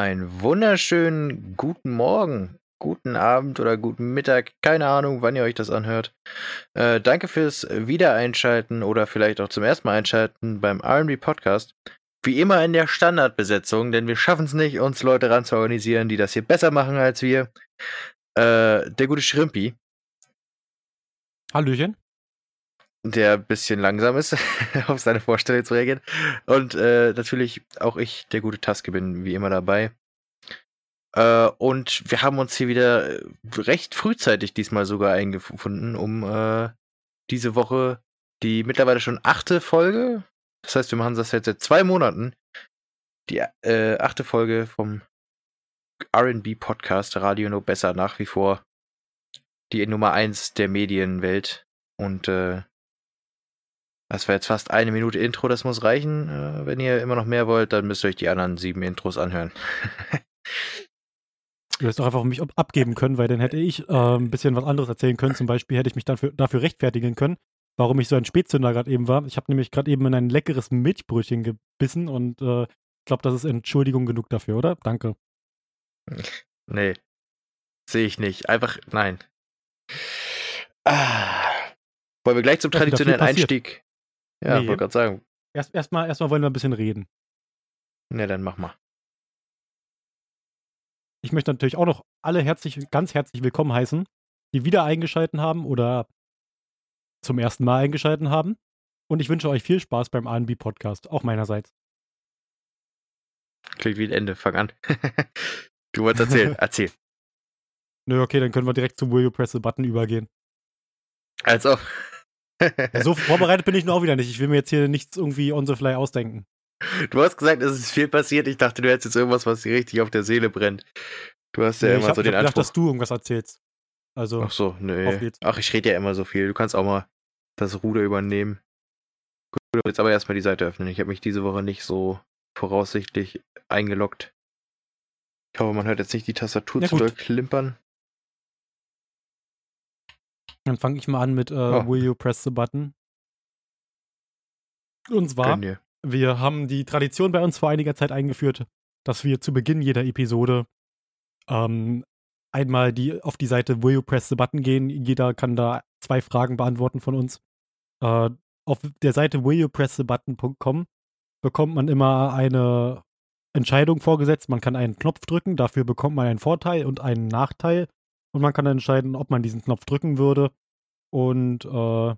Einen wunderschönen guten Morgen, guten Abend oder guten Mittag, keine Ahnung, wann ihr euch das anhört. Äh, danke fürs Wiedereinschalten oder vielleicht auch zum ersten Mal einschalten beim RB Podcast. Wie immer in der Standardbesetzung, denn wir schaffen es nicht, uns Leute ran zu organisieren, die das hier besser machen als wir. Äh, der gute Schrimpi. Hallöchen. Der ein bisschen langsam ist, auf seine Vorstellung zu reagieren. Und äh, natürlich auch ich, der gute Taske, bin wie immer dabei. Äh, und wir haben uns hier wieder äh, recht frühzeitig diesmal sogar eingefunden, um äh, diese Woche die mittlerweile schon achte Folge. Das heißt, wir machen das jetzt seit zwei Monaten. Die äh, achte Folge vom RB Podcast Radio No Besser nach wie vor die Nummer eins der Medienwelt. Und äh, das war jetzt fast eine Minute Intro, das muss reichen. Äh, wenn ihr immer noch mehr wollt, dann müsst ihr euch die anderen sieben Intros anhören. Du hättest doch einfach mich abgeben können, weil dann hätte ich äh, ein bisschen was anderes erzählen können. Zum Beispiel hätte ich mich dafür, dafür rechtfertigen können, warum ich so ein Spätzünder gerade eben war. Ich habe nämlich gerade eben in ein leckeres Milchbrötchen gebissen und äh, ich glaube, das ist Entschuldigung genug dafür, oder? Danke. Nee. Sehe ich nicht. Einfach, nein. Ah. Wollen wir gleich zum traditionellen Einstieg? Ja, nee. wollte gerade sagen. Erst, erstmal, erstmal wollen wir ein bisschen reden. Ne, dann mach mal. Ich möchte natürlich auch noch alle herzlich, ganz herzlich willkommen heißen, die wieder eingeschalten haben oder zum ersten Mal eingeschalten haben. Und ich wünsche euch viel Spaß beim ANB Podcast, auch meinerseits. Klingt wie ein Ende, fang an. du wolltest erzählen, erzähl. Nö, okay, dann können wir direkt zum Will You Press the Button übergehen. Also. So vorbereitet bin ich noch auch wieder nicht. Ich will mir jetzt hier nichts irgendwie on the fly ausdenken. Du hast gesagt, es ist viel passiert. Ich dachte, du hättest jetzt irgendwas, was dir richtig auf der Seele brennt. Du hast ja nee, immer hab, so den ich Anspruch. gedacht, dass du irgendwas erzählst. Also. Ach so, nee. Ach, ich rede ja immer so viel. Du kannst auch mal das Ruder übernehmen. Gut, jetzt aber erstmal die Seite öffnen. Ich habe mich diese Woche nicht so voraussichtlich eingeloggt. Ich hoffe, man hört jetzt nicht die Tastatur ja, zu doll klimpern. Dann fange ich mal an mit äh, oh. Will you press the button? Und zwar, wir haben die Tradition bei uns vor einiger Zeit eingeführt, dass wir zu Beginn jeder Episode ähm, einmal die, auf die Seite Will You Press the Button gehen. Jeder kann da zwei Fragen beantworten von uns. Äh, auf der Seite willyoupressthebutton.com bekommt man immer eine Entscheidung vorgesetzt. Man kann einen Knopf drücken, dafür bekommt man einen Vorteil und einen Nachteil. Und man kann entscheiden, ob man diesen Knopf drücken würde. Und äh,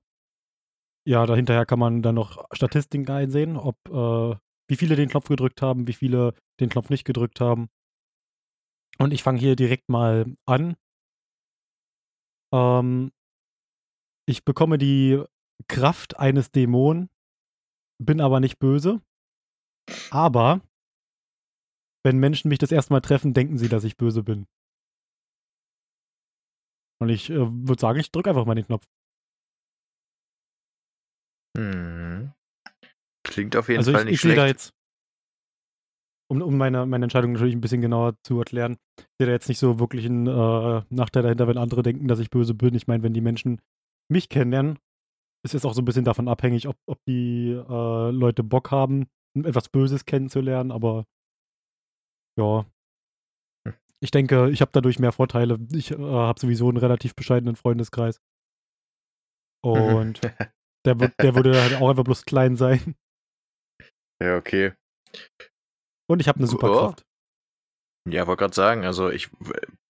ja, dahinterher kann man dann noch Statistiken einsehen, ob äh, wie viele den Knopf gedrückt haben, wie viele den Knopf nicht gedrückt haben. Und ich fange hier direkt mal an. Ähm, ich bekomme die Kraft eines Dämonen, bin aber nicht böse. Aber wenn Menschen mich das erste Mal treffen, denken sie, dass ich böse bin. Und ich äh, würde sagen, ich drücke einfach mal den Knopf. Mhm. Klingt auf jeden also Fall ich, nicht ich schlecht. Da jetzt, um, um meine, meine Entscheidung natürlich ein bisschen genauer zu erklären, ich sehe da jetzt nicht so wirklich einen äh, Nachteil dahinter, wenn andere denken, dass ich böse bin. Ich meine, wenn die Menschen mich kennenlernen, ist es auch so ein bisschen davon abhängig, ob, ob die äh, Leute Bock haben, etwas Böses kennenzulernen, aber ja. Ich denke, ich habe dadurch mehr Vorteile. Ich äh, habe sowieso einen relativ bescheidenen Freundeskreis. Und Der, der würde halt auch einfach bloß klein sein. Ja, okay. Und ich habe eine Superkraft. Oh. Ja, wollte gerade sagen, also ich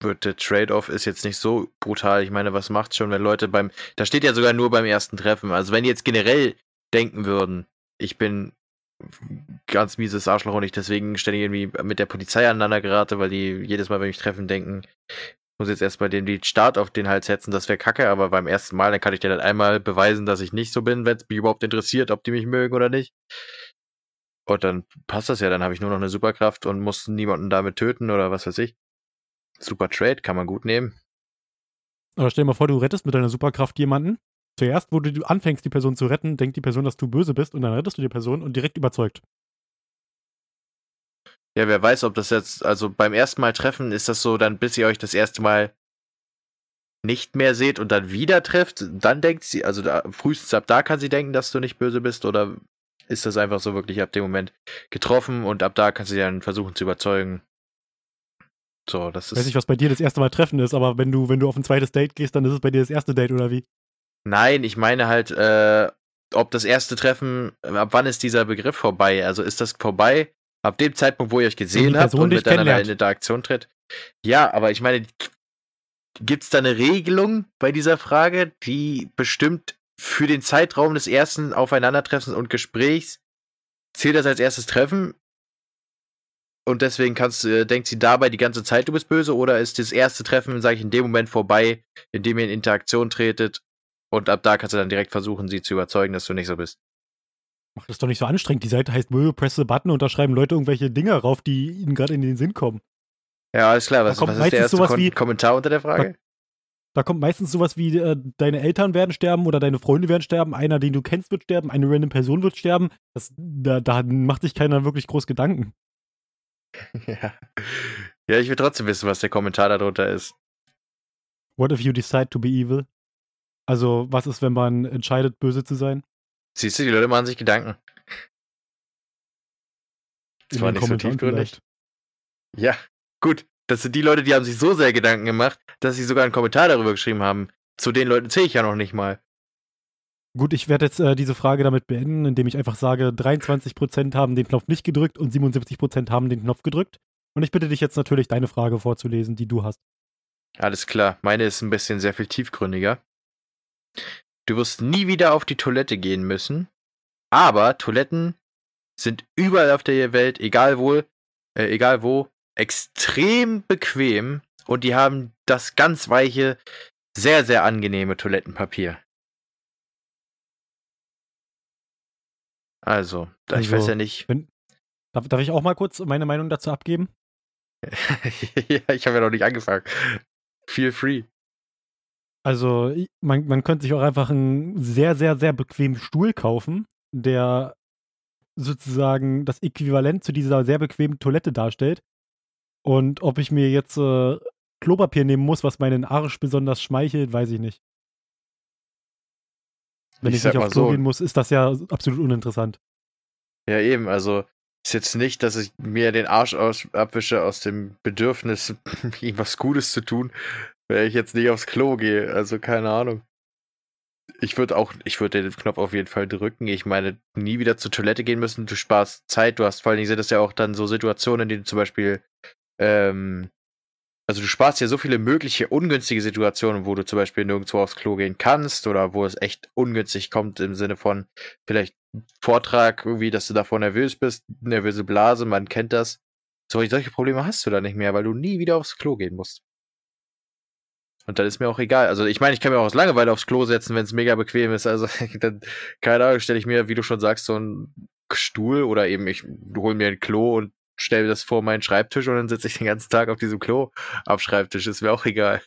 würde, der Trade-off ist jetzt nicht so brutal. Ich meine, was macht's schon, wenn Leute beim, da steht ja sogar nur beim ersten Treffen. Also wenn die jetzt generell denken würden, ich bin ganz mieses Arschloch und ich deswegen ständig irgendwie mit der Polizei aneinander gerate, weil die jedes Mal, wenn ich treffen, denken, muss jetzt erstmal den Start auf den Hals setzen, das wäre kacke, aber beim ersten Mal, dann kann ich dir dann einmal beweisen, dass ich nicht so bin, wenn es mich überhaupt interessiert, ob die mich mögen oder nicht. Und dann passt das ja, dann habe ich nur noch eine Superkraft und muss niemanden damit töten oder was weiß ich. Super Trade, kann man gut nehmen. Aber stell dir mal vor, du rettest mit deiner Superkraft jemanden. Zuerst, wo du anfängst, die Person zu retten, denkt die Person, dass du böse bist und dann rettest du die Person und direkt überzeugt. Ja, wer weiß, ob das jetzt, also beim ersten Mal treffen, ist das so, dann bis ihr euch das erste Mal nicht mehr seht und dann wieder trefft, dann denkt sie, also da, frühestens ab da kann sie denken, dass du nicht böse bist oder ist das einfach so wirklich ab dem Moment getroffen und ab da kann sie dann versuchen zu überzeugen, So, das Ich weiß ist. nicht, was bei dir das erste Mal Treffen ist, aber wenn du, wenn du auf ein zweites Date gehst, dann ist es bei dir das erste Date oder wie? Nein, ich meine halt, äh, ob das erste Treffen, ab wann ist dieser Begriff vorbei? Also ist das vorbei ab dem Zeitpunkt, wo ihr euch gesehen habt und miteinander in. Interaktion tritt? Ja, aber ich meine, gibt es da eine Regelung bei dieser Frage, die bestimmt für den Zeitraum des ersten Aufeinandertreffens und Gesprächs zählt das als erstes Treffen? Und deswegen kannst, äh, denkt sie dabei die ganze Zeit, du bist böse, oder ist das erste Treffen, sage ich, in dem Moment vorbei, in dem ihr in Interaktion tretet und ab da kannst du dann direkt versuchen, sie zu überzeugen, dass du nicht so bist. Mach das doch nicht so anstrengend. Die Seite heißt Will press the button und da schreiben Leute irgendwelche Dinge rauf, die ihnen gerade in den Sinn kommen. Ja, alles klar. Was, kommt was ist der meistens erste Kon wie- Kommentar unter der Frage? Da kommt meistens sowas wie, äh, deine Eltern werden sterben oder deine Freunde werden sterben, einer, den du kennst, wird sterben, eine random Person wird sterben. Das, da, da macht sich keiner wirklich groß Gedanken. ja. ja, ich will trotzdem wissen, was der Kommentar darunter ist. What if you decide to be evil? Also, was ist, wenn man entscheidet, böse zu sein? Siehst du, die Leute machen sich Gedanken. Das In war nicht so tiefgründig. Ja, gut. Das sind die Leute, die haben sich so sehr Gedanken gemacht, dass sie sogar einen Kommentar darüber geschrieben haben. Zu den Leuten zähle ich ja noch nicht mal. Gut, ich werde jetzt äh, diese Frage damit beenden, indem ich einfach sage, 23% haben den Knopf nicht gedrückt und 77% haben den Knopf gedrückt. Und ich bitte dich jetzt natürlich, deine Frage vorzulesen, die du hast. Alles klar. Meine ist ein bisschen sehr viel tiefgründiger. Du wirst nie wieder auf die Toilette gehen müssen, aber Toiletten sind überall auf der Welt, egal wo, äh, egal wo, extrem bequem und die haben das ganz weiche, sehr, sehr angenehme Toilettenpapier. Also, ich weiß Also, ja nicht. Darf, darf ich auch mal kurz meine Meinung dazu abgeben? ja, ich habe ja noch nicht angefangen. Feel free. Also, man, man könnte sich auch einfach einen sehr, sehr, sehr bequemen Stuhl kaufen, der sozusagen das Äquivalent zu dieser sehr bequemen Toilette darstellt. Und ob ich mir jetzt äh, Klopapier nehmen muss, was meinen Arsch besonders schmeichelt, weiß ich nicht. Wenn Ich ich, nicht aufs Klo so. gehen muss, ist das ja absolut uninteressant. Ja, eben, also ist jetzt nicht, dass ich mir den Arsch aus, abwische aus dem Bedürfnis, ihm was Gutes zu tun, wenn ich jetzt nicht aufs Klo gehe. Also keine Ahnung. Ich würde auch, ich würde den Knopf auf jeden Fall drücken. Ich meine, nie wieder zur Toilette gehen müssen. Du sparst Zeit. Du hast vor allen Dingen sind das ja auch dann so Situationen, in denen du zum Beispiel, ähm, also du sparst ja so viele mögliche ungünstige Situationen, wo du zum Beispiel nirgendwo aufs Klo gehen kannst oder wo es echt ungünstig kommt im Sinne von vielleicht Vortrag irgendwie, dass du davor nervös bist, nervöse Blase, man kennt das. So, solche Probleme hast du da nicht mehr, weil du nie wieder aufs Klo gehen musst. Und dann ist mir auch egal. Also ich meine, ich kann mir auch aus Langeweile aufs Klo setzen, wenn es mega bequem ist. Also dann, keine Ahnung, stelle ich mir, wie du schon sagst, so einen Stuhl oder eben ich hole mir ein Klo und stelle das vor meinen Schreibtisch und dann sitze ich den ganzen Tag auf diesem Klo am Schreibtisch. Ist mir auch egal.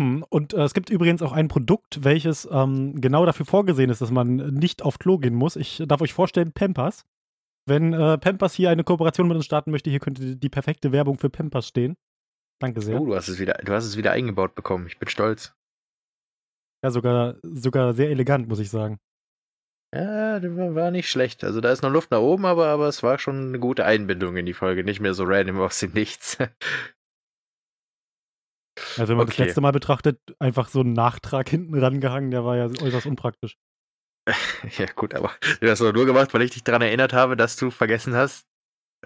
Hm, Und äh, es gibt übrigens auch ein Produkt, welches ähm, genau dafür vorgesehen ist, dass man nicht auf Klo gehen muss. Ich darf euch vorstellen, Pampers. Wenn äh, Pampers hier eine Kooperation mit uns starten möchte, hier könnte die perfekte Werbung für Pampers stehen. Danke sehr. Oh, du hast es wieder, du hast es wieder eingebaut bekommen. Ich bin stolz. Ja, sogar, sogar sehr elegant, muss ich sagen. Ja, das war nicht schlecht. Also da ist noch Luft nach oben, aber, aber es war schon eine gute Einbindung in die Folge. Nicht mehr so random aus dem Nichts. Also wenn man das Okay. letzte Mal betrachtet, einfach so ein Nachtrag hinten rangehangen, der war ja äußerst unpraktisch. ja, gut, aber du hast doch nur gemacht, weil ich dich daran erinnert habe, dass du vergessen hast,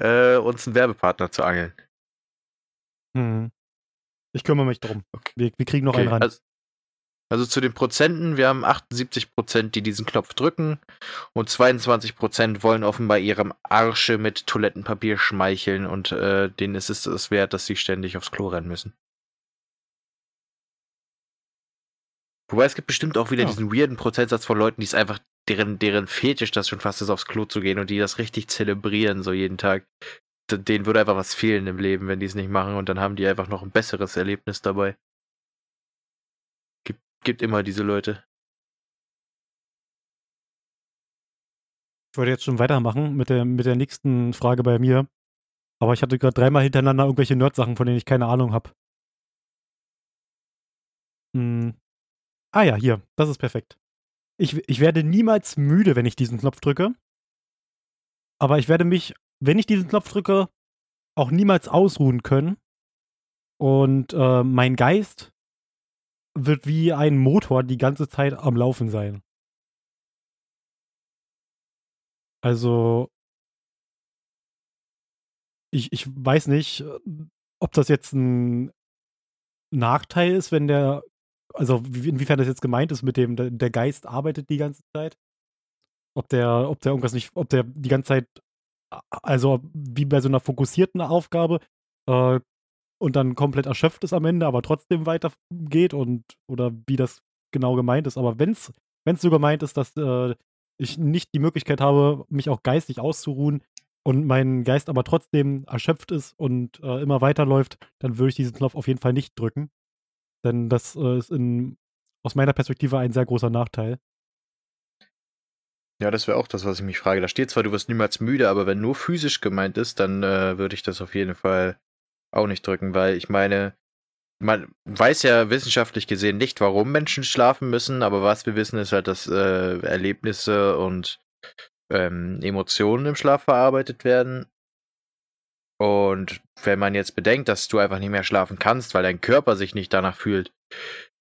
äh, uns einen Werbepartner zu angeln. Hm. Ich kümmere mich drum. Okay. Wir, wir kriegen noch einen ran. Also, also zu den Prozenten, wir haben 78 Prozent, die diesen Knopf drücken und 22 Prozent wollen offenbar ihrem Arsche mit Toilettenpapier schmeicheln und äh, denen ist es es wert, dass sie ständig aufs Klo rennen müssen. Wobei es gibt bestimmt auch wieder Ja. diesen weirden Prozentsatz von Leuten, die es einfach, deren, deren Fetisch das schon fast ist, aufs Klo zu gehen und die das richtig zelebrieren, so jeden Tag. Denen würde einfach was fehlen im Leben, wenn die es nicht machen und dann haben die einfach noch ein besseres Erlebnis dabei. Gibt, immer diese Leute. Ich wollte jetzt schon weitermachen mit der, mit der nächsten Frage bei mir. Aber ich hatte gerade dreimal hintereinander irgendwelche Nerd-Sachen, von denen ich keine Ahnung habe. Hm. Ah ja, hier, das ist perfekt. Ich, ich werde niemals müde, wenn ich diesen Knopf drücke. Aber ich werde mich, wenn ich diesen Knopf drücke, auch niemals ausruhen können, Und äh, mein Geist wird wie ein Motor die ganze Zeit am Laufen sein. Also, ich, ich weiß nicht, ob das jetzt ein Nachteil ist, wenn der, also inwiefern das jetzt gemeint ist mit dem, der Geist arbeitet die ganze Zeit. Ob der, ob der irgendwas nicht, ob der die ganze Zeit, also wie bei so einer fokussierten Aufgabe, äh, und dann komplett erschöpft ist am Ende, aber trotzdem weitergeht und oder wie das genau gemeint ist. Aber wenn es so gemeint ist, dass äh, ich nicht die Möglichkeit habe, mich auch geistig auszuruhen und mein Geist aber trotzdem erschöpft ist und äh, immer weiterläuft, dann würde ich diesen Knopf auf jeden Fall nicht drücken. Denn das äh, ist in, aus meiner Perspektive ein sehr großer Nachteil. Ja, das wäre auch das, was ich mich frage. Da steht zwar, du wirst niemals müde, aber wenn nur physisch gemeint ist, dann äh, würde ich das auf jeden Fall auch nicht drücken, weil ich meine, man weiß ja wissenschaftlich gesehen nicht, warum Menschen schlafen müssen, aber was wir wissen, ist halt, dass äh, Erlebnisse und ähm, Emotionen im Schlaf verarbeitet werden. Und wenn man jetzt bedenkt, dass du einfach nicht mehr schlafen kannst, weil dein Körper sich nicht danach fühlt,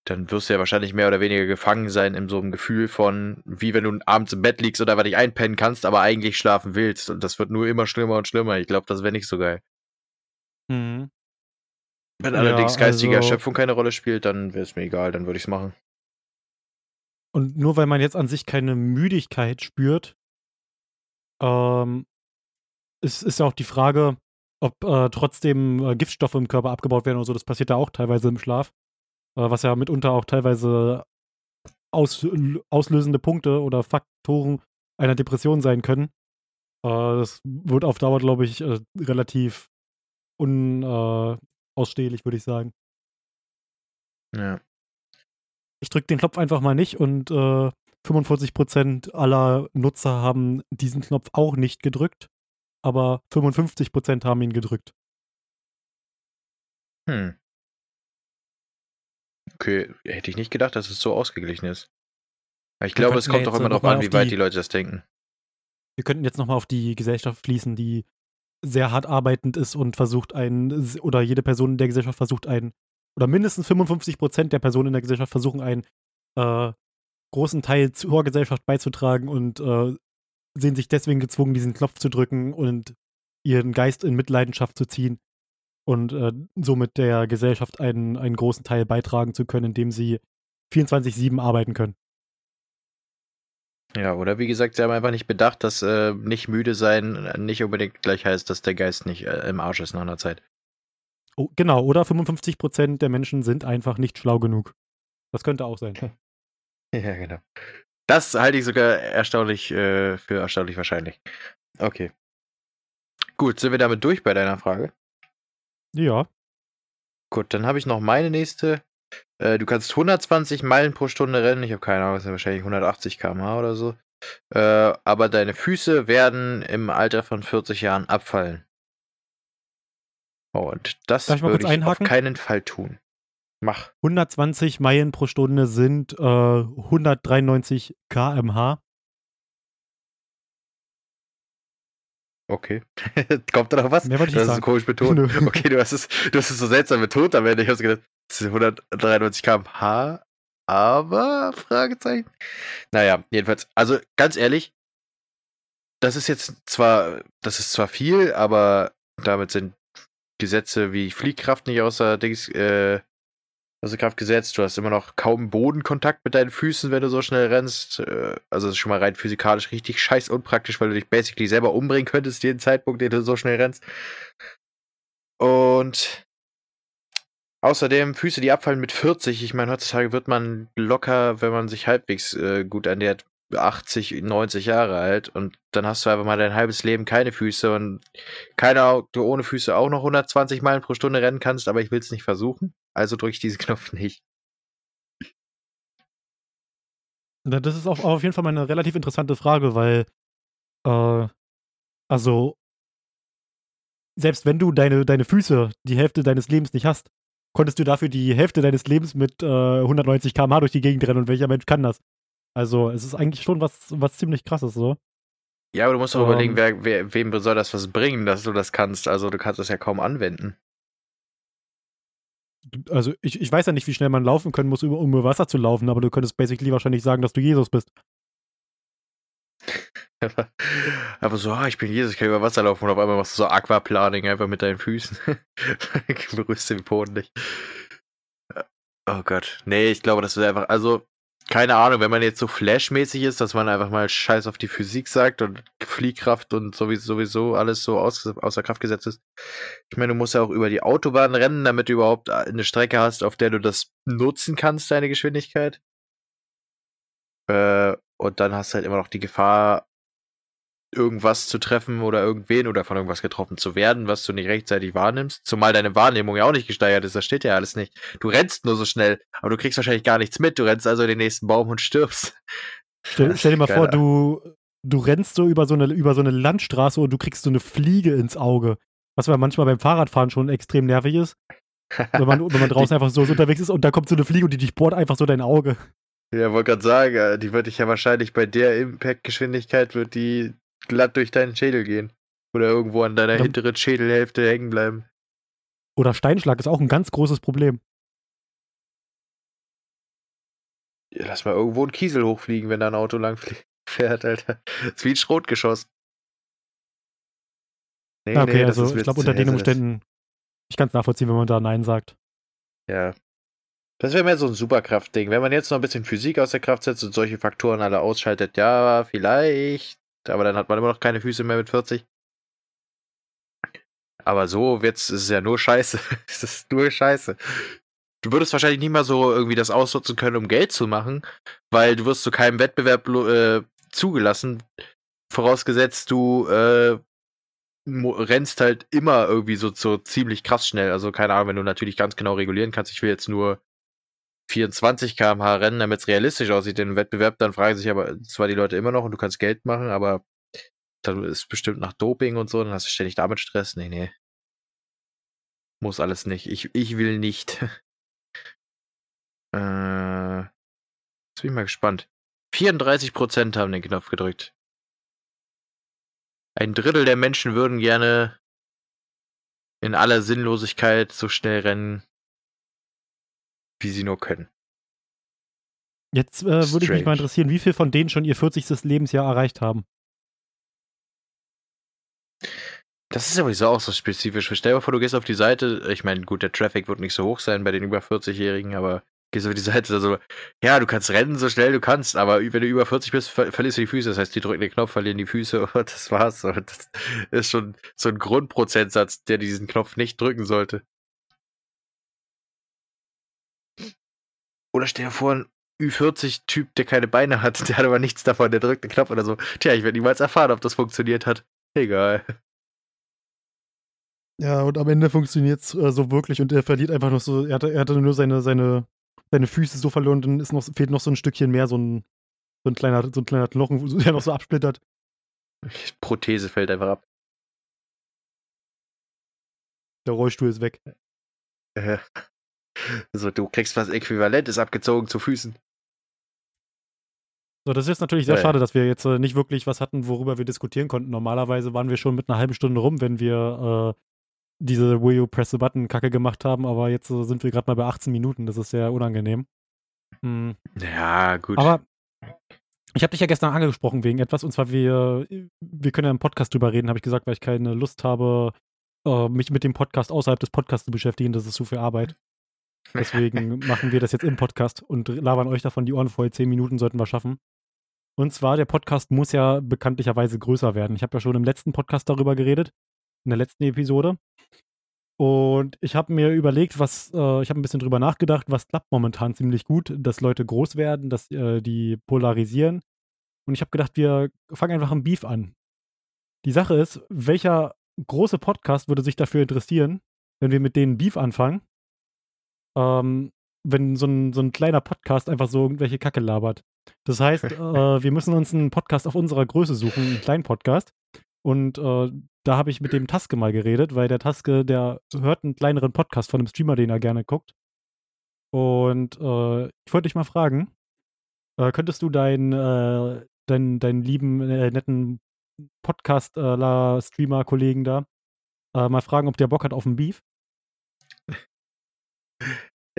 dann wirst du ja wahrscheinlich mehr oder weniger gefangen sein in so einem Gefühl von, wie wenn du abends im Bett liegst oder einfach nicht einpennen kannst, aber eigentlich schlafen willst. Und das wird nur immer schlimmer und schlimmer. Ich glaube, das wäre nicht so geil. Mhm. Wenn allerdings ja, geistige also, Erschöpfung keine Rolle spielt, dann wäre es mir egal, dann würde ich es machen. Und nur weil man jetzt an sich keine Müdigkeit spürt, ähm, ist, ist ja auch die Frage, ob äh, trotzdem äh, Giftstoffe im Körper abgebaut werden oder so. Das passiert ja auch teilweise im Schlaf. Äh, was ja mitunter auch teilweise aus, auslösende Punkte oder Faktoren einer Depression sein können. Äh, das wird auf Dauer, glaube ich, äh, relativ unausstehlich, würde ich sagen. Ja. Ich drücke den Knopf einfach mal nicht und äh, 45% aller Nutzer haben diesen Knopf auch nicht gedrückt, aber 55% haben ihn gedrückt. Hm. Okay, hätte ich nicht gedacht, dass es so ausgeglichen ist. Ich glaube, es kommt doch immer darauf an, wie weit die, die Leute das denken. Wir könnten jetzt nochmal auf die Gesellschaft fließen, die sehr hart arbeitend ist und versucht einen, oder jede Person in der Gesellschaft versucht einen, oder mindestens 55 Prozent der Personen in der Gesellschaft versuchen einen äh, großen Teil zur Gesellschaft beizutragen und äh, sehen sich deswegen gezwungen, diesen Knopf zu drücken und ihren Geist in Mitleidenschaft zu ziehen und äh, somit der Gesellschaft einen, einen großen Teil beitragen zu können, indem sie 24-7 arbeiten können. Ja, oder wie gesagt, sie haben einfach nicht bedacht, dass äh, nicht müde sein nicht unbedingt gleich heißt, dass der Geist nicht äh, im Arsch ist nach einer Zeit. Oh, genau, oder 55% der Menschen sind einfach nicht schlau genug. Das könnte auch sein. ja, genau. Das halte ich sogar erstaunlich äh, für erstaunlich wahrscheinlich. Okay. Gut, sind wir damit durch bei deiner Frage? Ja. Gut, dann habe ich noch meine nächste. Äh, du kannst 120 Meilen pro Stunde rennen. Ich habe keine Ahnung, das sind wahrscheinlich 180 km/h oder so. Äh, aber deine Füße werden im Alter von 40 Jahren abfallen. Und das würde ich auf keinen Fall tun. Mach. 120 Meilen pro Stunde sind äh, 193 km/h. Okay. Kommt da noch was? Mehr wollte ich das ist komisch betont. okay, du hast, es, du hast es so seltsam betont am Ende. Ich habe gedacht, 193 km/h, aber Fragezeichen. Naja, jedenfalls, also ganz ehrlich, das ist jetzt zwar, das ist zwar viel, aber damit sind Gesetze wie Fliehkraft nicht außer Dings, äh, außer Kraft gesetzt. Du hast immer noch kaum Bodenkontakt mit deinen Füßen, wenn du so schnell rennst. Äh, also das ist schon mal rein physikalisch richtig scheiß unpraktisch, weil du dich basically selber umbringen könntest, jeden Zeitpunkt, den du so schnell rennst. Und außerdem Füße, die abfallen mit 40. Ich meine, heutzutage wird man locker, wenn man sich halbwegs äh, gut ernährt, 80, 90 Jahre alt und dann hast du einfach mal dein halbes Leben keine Füße und keine du ohne Füße auch noch 120 Meilen pro Stunde rennen kannst, aber ich will es nicht versuchen. Also drücke ich diesen Knopf nicht. Das ist auch auf jeden Fall mal eine relativ interessante Frage, weil äh, also selbst wenn du deine, deine Füße die Hälfte deines Lebens nicht hast, konntest du dafür die Hälfte deines Lebens mit äh, 190 km/h durch die Gegend rennen und welcher Mensch kann das? Also, es ist eigentlich schon was, was ziemlich krasses, so. Ja, aber du musst doch um, überlegen, ähm. wer, wer, wem soll das was bringen, dass du das kannst. Also, du kannst das ja kaum anwenden. also ich, ich weiß ja nicht, wie schnell man laufen können muss, um über Wasser zu laufen, aber du könntest basically wahrscheinlich sagen, dass du Jesus bist. Aber so, ah, ich bin Jesus, ich kann über Wasser laufen und auf einmal machst du so Aquaplaning einfach mit deinen Füßen. Berührst den Boden nicht. Oh Gott. Nee, ich glaube, das ist einfach, also, keine Ahnung, wenn man jetzt so flashmäßig ist, dass man einfach mal Scheiß auf die Physik sagt und Fliehkraft und sowieso, sowieso alles so aus, außer Kraft gesetzt ist. Ich meine, du musst ja auch über die Autobahn rennen, damit du überhaupt eine Strecke hast, auf der du das nutzen kannst, deine Geschwindigkeit. Äh, und dann hast du halt immer noch die Gefahr, irgendwas zu treffen oder irgendwen oder von irgendwas getroffen zu werden, was du nicht rechtzeitig wahrnimmst. Zumal deine Wahrnehmung ja auch nicht gesteigert ist, das steht ja alles nicht. Du rennst nur so schnell, aber du kriegst wahrscheinlich gar nichts mit. Du rennst also in den nächsten Baum und stirbst. Stell, stell dir mal vor, du, du rennst so über so, eine, über so eine Landstraße und du kriegst so eine Fliege ins Auge. Was ja manchmal beim Fahrradfahren schon extrem nervig ist. Wenn man, wenn man draußen einfach so, so unterwegs ist und da kommt so eine Fliege und die dich bohrt einfach so dein Auge. Ja, wollte gerade sagen, äh, die würde ich ja wahrscheinlich bei der Impact-Geschwindigkeit wird die glatt durch deinen Schädel gehen. Oder irgendwo an deiner Oder hinteren Schädelhälfte hängen bleiben. Oder Steinschlag ist auch ein ganz großes Problem. Ja, lass mal irgendwo ein Kiesel hochfliegen, wenn da ein Auto lang fährt, Alter. Das ist wie ein Schrotgeschoss. Nee, okay, nee, also ich glaube unter den Umständen, ich kann es nachvollziehen, wenn man da Nein sagt. Ja. Das wäre mehr so ein Superkraftding. Wenn man jetzt noch ein bisschen Physik aus der Kraft setzt und solche Faktoren alle ausschaltet, ja, vielleicht aber dann hat man immer noch keine Füße mehr mit 40. Aber so wird's, ist es ja nur Scheiße. es ist nur Scheiße. Du würdest wahrscheinlich nicht mal so irgendwie das ausnutzen können, um Geld zu machen, weil du wirst zu keinem Wettbewerb äh, zugelassen, vorausgesetzt du äh, rennst halt immer irgendwie so, so ziemlich krass schnell. Also keine Ahnung, wenn du natürlich ganz genau regulieren kannst. Ich will jetzt nur 24 km/h rennen, damit es realistisch aussieht im Wettbewerb, dann fragen sich aber zwar die Leute immer noch und du kannst Geld machen, aber dann ist bestimmt nach Doping und so, dann hast du ständig damit Stress. Nee, nee. Muss alles nicht. Ich, ich will nicht. äh, jetzt bin ich mal gespannt. 34% haben den Knopf gedrückt. Ein Drittel der Menschen würden gerne in aller Sinnlosigkeit so schnell rennen, wie sie nur können. Jetzt äh, würde ich mich mal interessieren, wie viele von denen schon ihr 40. Lebensjahr erreicht haben. Das ist ja sowieso auch so spezifisch. Stell dir vor, du gehst auf die Seite. Ich meine, gut, der Traffic wird nicht so hoch sein bei den über 40-Jährigen, aber gehst auf die Seite, also, ja, du kannst rennen so schnell du kannst, aber wenn du über 40 bist, ver verlierst du die Füße. Das heißt, die drücken den Knopf, verlieren die Füße und das war's. Und das ist schon so ein Grundprozentsatz, der diesen Knopf nicht drücken sollte. Oder stell dir vor, ein Ü40-Typ, der keine Beine hat, der hat aber nichts davon, der drückt den Knopf oder so. Tja, ich werde niemals erfahren, ob das funktioniert hat. Egal. Ja, und am Ende funktioniert es äh, so wirklich und er verliert einfach noch so, er hatte, er hatte nur seine, seine, seine Füße so verloren, dann ist noch, fehlt noch so ein Stückchen mehr, so ein, so ein kleiner, so ein kleiner Knochen, der noch so absplittert. Prothese fällt einfach ab. Der Rollstuhl ist weg. Äh. Also du kriegst was Äquivalentes abgezogen zu Füßen. So, das ist jetzt natürlich sehr ja, schade, dass wir jetzt äh, nicht wirklich was hatten, worüber wir diskutieren konnten. Normalerweise waren wir schon mit einer halben Stunde rum, wenn wir äh, diese Will You Press the Button Kacke gemacht haben, aber jetzt äh, sind wir gerade mal bei 18 Minuten. Das ist sehr unangenehm. Hm. Ja, gut. Aber ich habe dich ja gestern angesprochen wegen etwas, und zwar wir, wir können ja im Podcast drüber reden, habe ich gesagt, weil ich keine Lust habe, äh, mich mit dem Podcast außerhalb des Podcasts zu beschäftigen. Das ist zu viel Arbeit. Deswegen machen wir das jetzt im Podcast und labern euch davon die Ohren voll. Zehn Minuten sollten wir schaffen. Und zwar, der Podcast muss ja bekanntlicherweise größer werden. Ich habe ja schon im letzten Podcast darüber geredet, in der letzten Episode. Und ich habe mir überlegt, was, äh, ich habe ein bisschen drüber nachgedacht, was klappt momentan ziemlich gut, dass Leute groß werden, dass äh, die polarisieren. Und ich habe gedacht, wir fangen einfach ein Beef an. Die Sache ist, welcher große Podcast würde sich dafür interessieren, wenn wir mit denen Beef anfangen ähm, wenn so ein, so ein kleiner Podcast einfach so irgendwelche Kacke labert. Das heißt, äh, wir müssen uns einen Podcast auf unserer Größe suchen, einen kleinen Podcast. Und äh, da habe ich mit dem Taske mal geredet, weil der Taske, der hört einen kleineren Podcast von einem Streamer, den er gerne guckt. Und äh, ich wollte dich mal fragen, äh, könntest du deinen äh, dein, dein lieben, äh, netten Podcast-Streamer-Kollegen da mal fragen, ob der Bock hat auf ein Beef?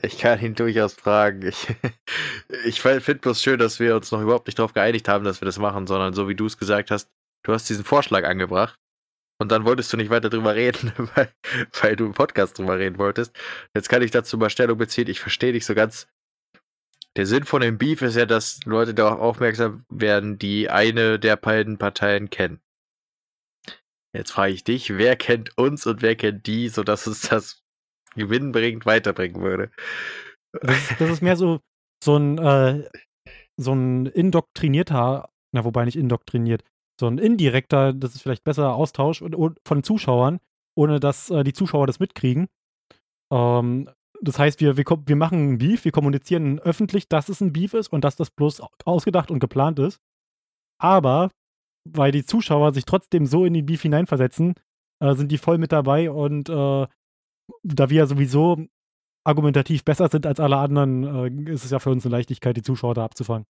Ich kann ihn durchaus fragen. Ich, ich finde bloß schön, dass wir uns noch überhaupt nicht darauf geeinigt haben, dass wir das machen, sondern so wie du es gesagt hast, du hast diesen Vorschlag angebracht und dann wolltest du nicht weiter drüber reden, weil, weil du im Podcast drüber reden wolltest. Jetzt kann ich dazu mal Stellung beziehen. Ich verstehe nicht so ganz. Der Sinn von dem Beef ist ja, dass Leute darauf aufmerksam werden, die eine der beiden Parteien kennen. Jetzt frage ich dich, wer kennt uns und wer kennt die, sodass es das gewinnbringend weiterbringen würde? Das ist, das ist mehr so, so ein, äh, so ein indoktrinierter, na, wobei nicht indoktriniert, so ein indirekter, das ist vielleicht besser Austausch von Zuschauern, ohne dass äh, die Zuschauer das mitkriegen. Ähm, das heißt, wir, wir, wir machen ein Beef, wir kommunizieren öffentlich, dass es ein Beef ist und dass das bloß ausgedacht und geplant ist. Aber weil die Zuschauer sich trotzdem so in den Beef hineinversetzen, äh, sind die voll mit dabei und äh, da wir ja sowieso argumentativ besser sind als alle anderen, äh, ist es ja für uns eine Leichtigkeit, die Zuschauer da abzufangen.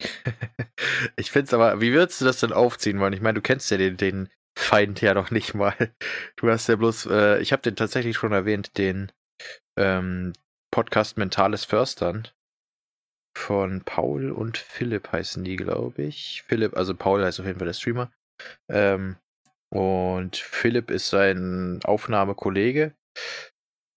ich finde es aber, wie würdest du das denn aufziehen wollen? Ich meine, du kennst ja den, den Feind ja noch nicht mal. Du hast ja bloß, äh, ich habe den tatsächlich schon erwähnt, den ähm, Podcast Mentales Förstern von Paul und Philipp heißen die, glaube ich. Philipp, also Paul heißt auf jeden Fall der Streamer. Ähm, und Philipp ist sein Aufnahmekollege.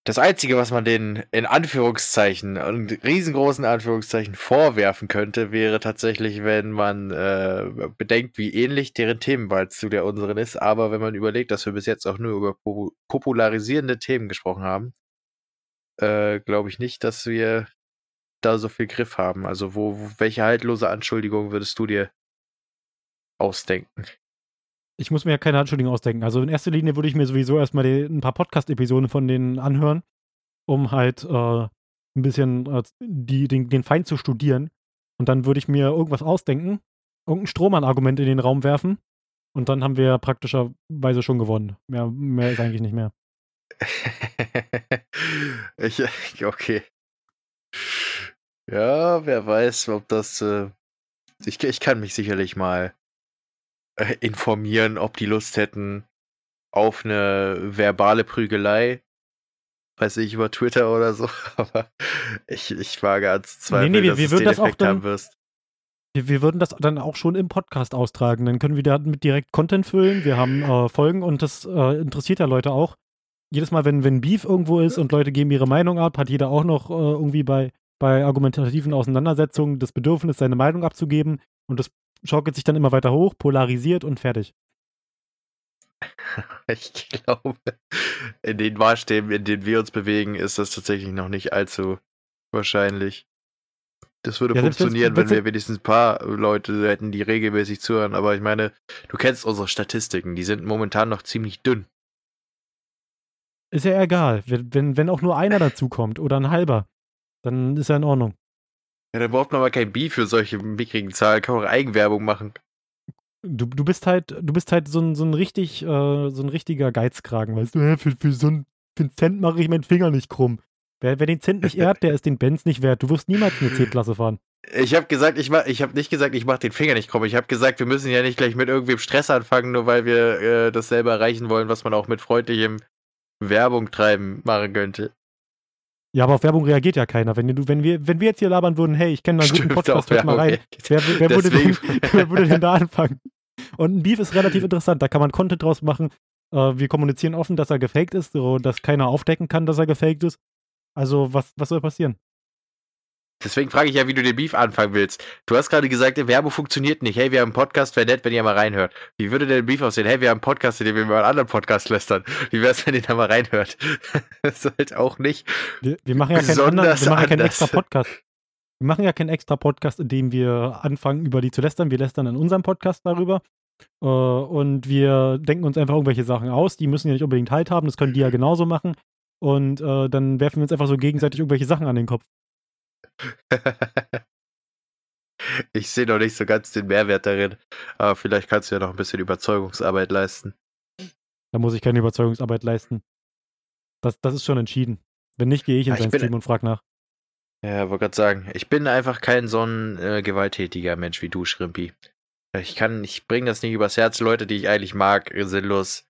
Das Einzige, was man den in Anführungszeichen, und riesengroßen Anführungszeichen vorwerfen könnte, wäre tatsächlich, wenn man äh, bedenkt, wie ähnlich deren Themenwahl zu der unseren ist. Aber wenn man überlegt, dass wir bis jetzt auch nur über popularisierende Themen gesprochen haben, äh, glaube ich nicht, dass wir da so viel Griff haben. Also wo, welche haltlose Anschuldigung würdest du dir ausdenken? Ich muss mir ja keine Anschuldigung ausdenken. Also in erster Linie würde ich mir sowieso erstmal die, ein paar Podcast-Episoden von denen anhören, um halt äh, ein bisschen äh, die, den, den Feind zu studieren. Und dann würde ich mir irgendwas ausdenken, irgendein Strohmann-Argument in den Raum werfen. Und dann haben wir praktischerweise schon gewonnen. Mehr, mehr ist eigentlich nicht mehr. ich, okay. Ja, wer weiß, ob das. Äh, ich, ich kann mich sicherlich mal äh, informieren, ob die Lust hätten auf eine verbale Prügelei. Weiß ich, über Twitter oder so, aber ich, ich wage als Zweifel, nee, nee, wir, dass wir würden das auch dann, wirst. Wir, wir, würden das dann auch schon im Podcast austragen. Dann können wir damit direkt Content füllen. Wir haben äh, Folgen und das äh, interessiert ja Leute auch. Jedes Mal, wenn, wenn Beef irgendwo ist und Leute geben ihre Meinung ab, hat jeder auch noch äh, irgendwie bei bei argumentativen Auseinandersetzungen das Bedürfnis, seine Meinung abzugeben und das schaukelt sich dann immer weiter hoch, polarisiert und fertig. Ich glaube, in den Maßstäben, in denen wir uns bewegen, ist das tatsächlich noch nicht allzu wahrscheinlich. Das würde ja, funktionieren, wenn wir wenigstens ein paar Leute hätten, die regelmäßig zuhören. Aber ich meine, du kennst unsere Statistiken, die sind momentan noch ziemlich dünn. Ist ja egal, wenn, wenn auch nur einer dazukommt oder ein halber. Dann ist er in Ordnung. Ja, dann braucht man aber kein Beef für solche mickrigen Zahlen. Kann man auch Eigenwerbung machen. Du, du bist halt, du bist halt so ein, so ein richtig, äh, so ein richtiger Geizkragen, weißt du, für, für so einen, für einen Cent mache ich meinen Finger nicht krumm. Wer, wer den Cent nicht ehrt, der ist den Benz nicht wert. Du wirst niemals eine C-Klasse fahren. Ich habe gesagt, ich mach, ich habe nicht gesagt, ich mache den Finger nicht krumm. Ich habe gesagt, wir müssen ja nicht gleich mit irgendwem Stress anfangen, nur weil wir äh, dasselbe erreichen wollen, was man auch mit freundlichem Werbung treiben machen könnte. Ja, aber auf Werbung reagiert ja keiner. Wenn, du, wenn, wir, wenn wir jetzt hier labern würden, hey, ich kenne einen guten Podcast, hört mal rein. Wer, wer, würde denn, wer würde denn da anfangen? Und ein Beef ist relativ interessant. Da kann man Content draus machen. Äh, wir kommunizieren offen, dass er gefaked ist, so dass keiner aufdecken kann, dass er gefaked ist. Also, was, was soll passieren? Deswegen frage ich ja, wie du den Beef anfangen willst. Du hast gerade gesagt, Werbung funktioniert nicht. Hey, wir haben einen Podcast, wäre nett, wenn ihr mal reinhört. Wie würde der Beef aussehen? Hey, wir haben einen Podcast, in dem wir mal einen anderen Podcast lästern. Wie wäre es, wenn ihr da mal reinhört? das ist halt auch nicht. Wir, wir machen ja keinen, anderen, wir machen ja keinen extra Podcast. Wir machen ja keinen extra Podcast, in dem wir anfangen, über die zu lästern. Wir lästern in unserem Podcast darüber. Uh, und wir denken uns einfach irgendwelche Sachen aus. Die müssen ja nicht unbedingt Halt haben. Das können die ja genauso machen. Und uh, dann werfen wir uns einfach so gegenseitig irgendwelche Sachen an den Kopf. Ich sehe noch nicht so ganz den Mehrwert darin, aber vielleicht kannst du ja noch ein bisschen Überzeugungsarbeit leisten. Da muss ich keine Überzeugungsarbeit leisten. Das, das ist schon entschieden. Wenn nicht, gehe ich in ja, sein Stream und frage nach. Ja, wollte gerade sagen, ich bin einfach kein so ein äh, gewalttätiger Mensch wie du, Schrimpi. Ich kann, ich bringe das nicht übers Herz, Leute, die ich eigentlich mag, sinnlos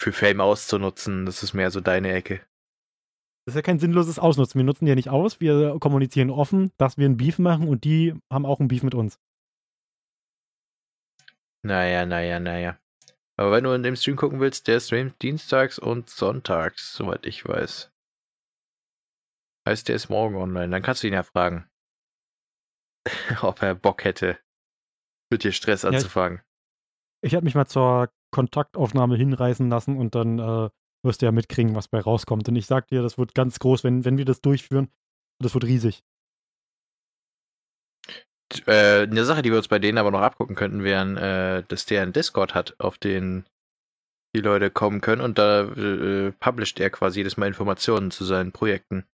für Fame auszunutzen. Das ist mehr so deine Ecke. Das ist ja kein sinnloses Ausnutzen. Wir nutzen die ja nicht aus. Wir kommunizieren offen, dass wir ein Beef machen und die haben auch ein Beef mit uns. Naja, naja, naja. Aber wenn du in dem Stream gucken willst, der streamt dienstags und sonntags, soweit ich weiß. Heißt, der ist morgen online. Dann kannst du ihn ja fragen, ob er Bock hätte, mit dir Stress Ja, ich, anzufangen. ich habe mich mal zur Kontaktaufnahme hinreißen lassen und dann äh, wirst du ja mitkriegen, was bei rauskommt. Und ich sag dir, das wird ganz groß, wenn, wenn wir das durchführen. Das wird riesig. Äh, eine Sache, die wir uns bei denen aber noch abgucken könnten, wären, äh, dass der einen Discord hat, auf den die Leute kommen können und da äh, publisht er quasi jedes Mal Informationen zu seinen Projekten.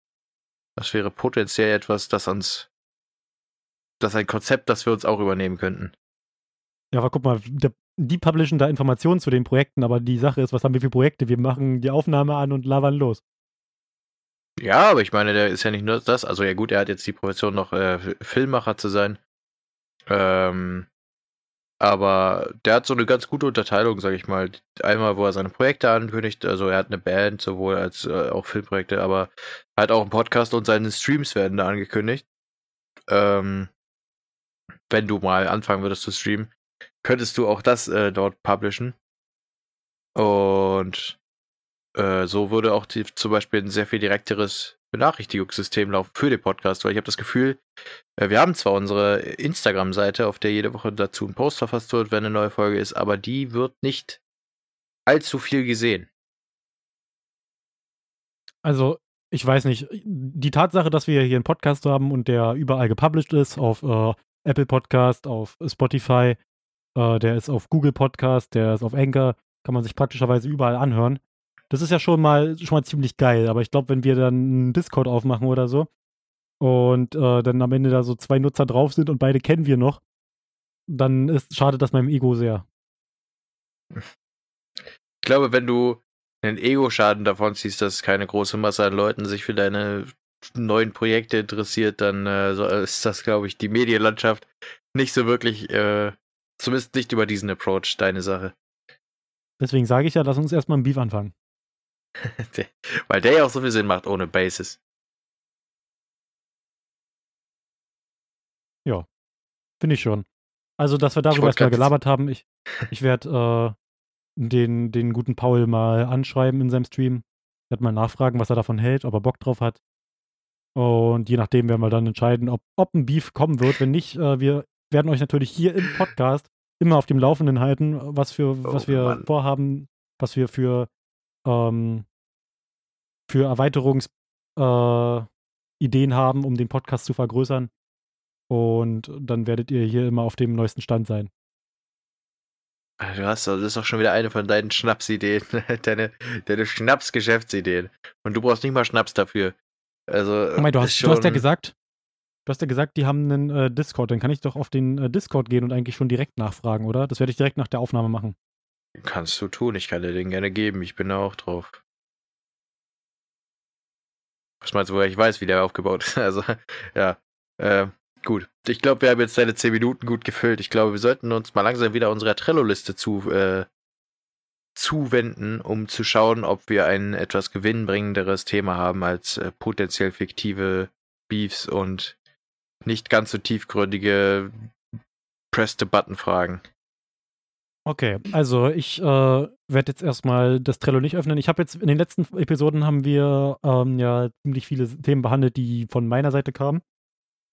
Das wäre potenziell etwas, das uns, das ein Konzept, das wir uns auch übernehmen könnten. Ja, aber guck mal, der, die publishen da Informationen zu den Projekten, aber die Sache ist, was haben wir für Projekte? Wir machen die Aufnahme an und labern los. Ja, aber ich meine, der ist ja nicht nur das. Also ja gut, er hat jetzt die Profession noch äh, Filmmacher zu sein. Ähm, aber der hat so eine ganz gute Unterteilung, sag ich mal. Einmal, wo er seine Projekte ankündigt, also er hat eine Band, sowohl als äh, auch Filmprojekte, aber halt auch einen Podcast und seine Streams werden da angekündigt. Ähm, wenn du mal anfangen würdest zu streamen, könntest du auch das äh, dort publishen. Und äh, so würde auch die, zum Beispiel ein sehr viel direkteres Benachrichtigungssystem laufen für den Podcast, weil ich habe das Gefühl, äh, wir haben zwar unsere Instagram-Seite, auf der jede Woche dazu ein Post verfasst wird, wenn eine neue Folge ist, aber die wird nicht allzu viel gesehen. Also, ich weiß nicht. Die Tatsache, dass wir hier einen Podcast haben und der überall gepublished ist, auf äh, Apple Podcast, auf Spotify, äh, der ist auf Google Podcast, der ist auf Anchor, kann man sich praktischerweise überall anhören. Das ist ja schon mal, schon mal ziemlich geil, aber ich glaube, wenn wir dann einen Discord aufmachen oder so und äh, dann am Ende da so zwei Nutzer drauf sind und beide kennen wir noch, dann ist, schadet das meinem Ego sehr. Ich glaube, wenn du einen Ego-Schaden davon ziehst, dass keine große Masse an Leuten sich für deine neuen Projekte interessiert, dann äh, so ist das, glaube ich, die Medienlandschaft nicht so wirklich, äh, zumindest nicht über diesen Approach, deine Sache. Deswegen sage ich ja, lass uns erstmal einen Beef anfangen. Weil der ja auch so viel Sinn macht ohne Basis. Finde ich schon. Also, dass wir darüber erstmal gelabert haben, ich, ich werde äh, den, den guten Paul mal anschreiben in seinem Stream. Ich werde mal nachfragen, was er davon hält, ob er Bock drauf hat. Und je nachdem werden wir dann entscheiden, ob, ob ein Beef kommen wird. Wenn nicht, äh, wir werden euch natürlich hier im Podcast immer auf dem Laufenden halten, was, für, was Oh, wir Mann. vorhaben, was wir für, ähm, für Erweiterungsideen äh, haben, um den Podcast zu vergrößern. Und dann werdet ihr hier immer auf dem neuesten Stand sein. Du hast, das ist doch schon wieder eine von deinen Schnapsideen, deine, deine Schnaps-Geschäftsideen. Und du brauchst nicht mal Schnaps dafür. Also, mal, du, ist hast, du hast ja schon- gesagt, du hast ja gesagt, die haben einen äh, Discord. Dann kann ich doch auf den äh, Discord gehen und eigentlich schon direkt nachfragen, oder? Das werde ich direkt nach der Aufnahme machen. Kannst du tun, ich kann dir den gerne geben, ich bin da auch drauf. Was meinst du, woher ich weiß, wie der aufgebaut ist? Also, ja, äh, gut. Ich glaube, wir haben jetzt deine 10 Minuten gut gefüllt. Ich glaube, wir sollten uns mal langsam wieder unserer Trello-Liste zu, äh, zuwenden, um zu schauen, ob wir ein etwas gewinnbringenderes Thema haben als äh, potenziell fiktive Beefs und nicht ganz so tiefgründige Press-the-Button-Fragen. Okay, also ich äh, werde jetzt erstmal das Trello nicht öffnen. Ich habe jetzt in den letzten Episoden haben wir ähm, ja ziemlich viele Themen behandelt, die von meiner Seite kamen.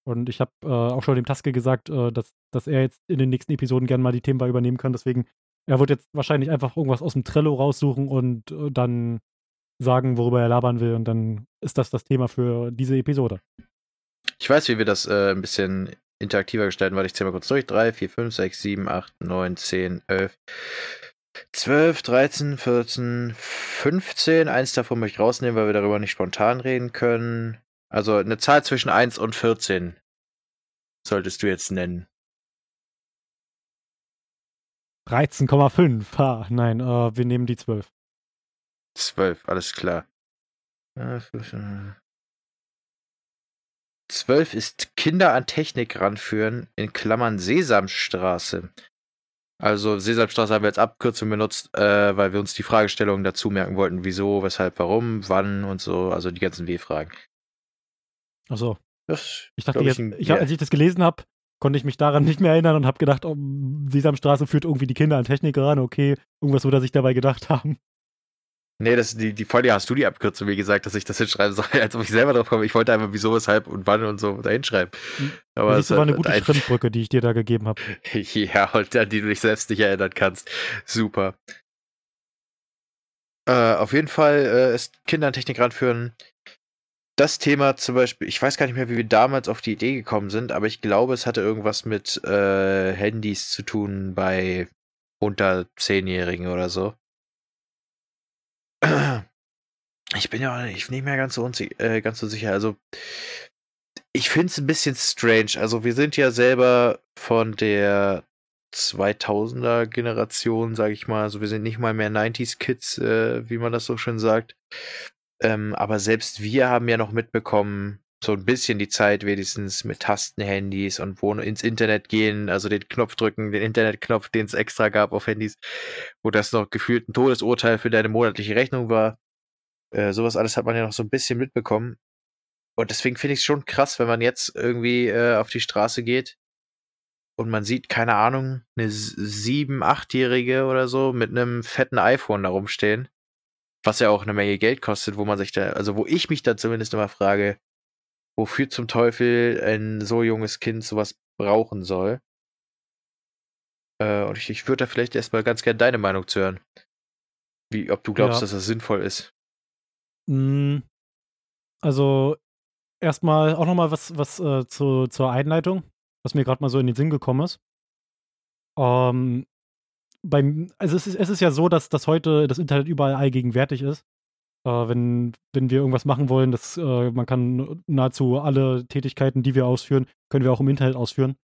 Und ich habe äh, auch schon dem Taske gesagt, äh, dass, dass er jetzt in den nächsten Episoden gerne mal die Themen bei übernehmen kann. Deswegen, er wird jetzt wahrscheinlich einfach irgendwas aus dem Trello raussuchen und äh, dann sagen, worüber er labern will. Und dann ist das das Thema für diese Episode. Ich weiß, wie wir das äh, ein bisschen interaktiver gestalten, weil ich zähle mal kurz durch. 3, 4, 5, 6, 7, 8, 9, 10, 11, 12, 13, 14, 15. Eins davon möchte ich rausnehmen, weil wir darüber nicht spontan reden können. Also eine Zahl zwischen 1 und 14 solltest du jetzt nennen. 13,5. Ha, nein, äh, wir nehmen die 12. 12, alles klar. Äh, 15. 12 ist Kinder an Technik ranführen, in Klammern Sesamstraße. Also Sesamstraße haben wir als Abkürzung benutzt, äh, weil wir uns die Fragestellungen dazu merken wollten, wieso, weshalb, warum, wann und so, also die ganzen W-Fragen. Achso. Ich dachte glaub jetzt, ein- ich, hab- als ich das gelesen habe, konnte ich mich daran nicht mehr erinnern und habe gedacht, oh, Sesamstraße führt irgendwie die Kinder an Technik ran. Okay, irgendwas wird er sich dabei gedacht haben. Nee, das, die, die Folge hast du die Abkürzung, wie gesagt, dass ich das hinschreiben soll, als ob ich selber drauf komme. Ich wollte einfach wieso, weshalb und wann und so da hinschreiben. Aber Aber das war eine gute ein- Schrittbrücke, die ich dir da gegeben habe. Ja, und an die du dich selbst nicht erinnern kannst. Super. Äh, auf jeden Fall äh, ist Kinder an Technik ranführen. Das Thema zum Beispiel, ich weiß gar nicht mehr, wie wir damals auf die Idee gekommen sind, aber ich glaube, es hatte irgendwas mit äh, Handys zu tun bei unter Zehnjährigen oder so. Ich bin ja auch nicht mehr ganz so, äh, ganz so sicher. Also, ich finde es ein bisschen strange. Also, wir sind ja selber von der 2000er Generation, sage ich mal. Also, wir sind nicht mal mehr 90s Kids, äh, wie man das so schön sagt. Ähm, aber selbst wir haben ja noch mitbekommen, so ein bisschen die Zeit wenigstens mit Tastenhandys und wo ins Internet gehen, also den Knopf drücken, den Internetknopf, den es extra gab auf Handys, wo das noch gefühlt ein Todesurteil für deine monatliche Rechnung war. Äh, sowas alles hat man ja noch so ein bisschen mitbekommen. Und deswegen finde ich es schon krass, wenn man jetzt irgendwie äh, auf die Straße geht und man sieht, keine Ahnung, eine sieben-, achtjährige oder so mit einem fetten iPhone da rumstehen, was ja auch eine Menge Geld kostet, wo man sich da, also wo ich mich da zumindest immer frage, wofür zum Teufel ein so junges Kind sowas brauchen soll. Äh, und ich, ich würde da vielleicht erstmal ganz gern deine Meinung zu hören. Wie, ob du glaubst, Ja. dass das sinnvoll ist. Mm, Also, erstmal auch nochmal was, was äh, zu, zur Einleitung, was mir gerade mal so in den Sinn gekommen ist. Ähm, beim, also es ist, es ist ja so, dass, dass heute das Internet überall allgegenwärtig ist. Äh, wenn, wenn wir irgendwas machen wollen, das, äh, man kann nahezu alle Tätigkeiten, die wir ausführen, können wir auch im Internet ausführen.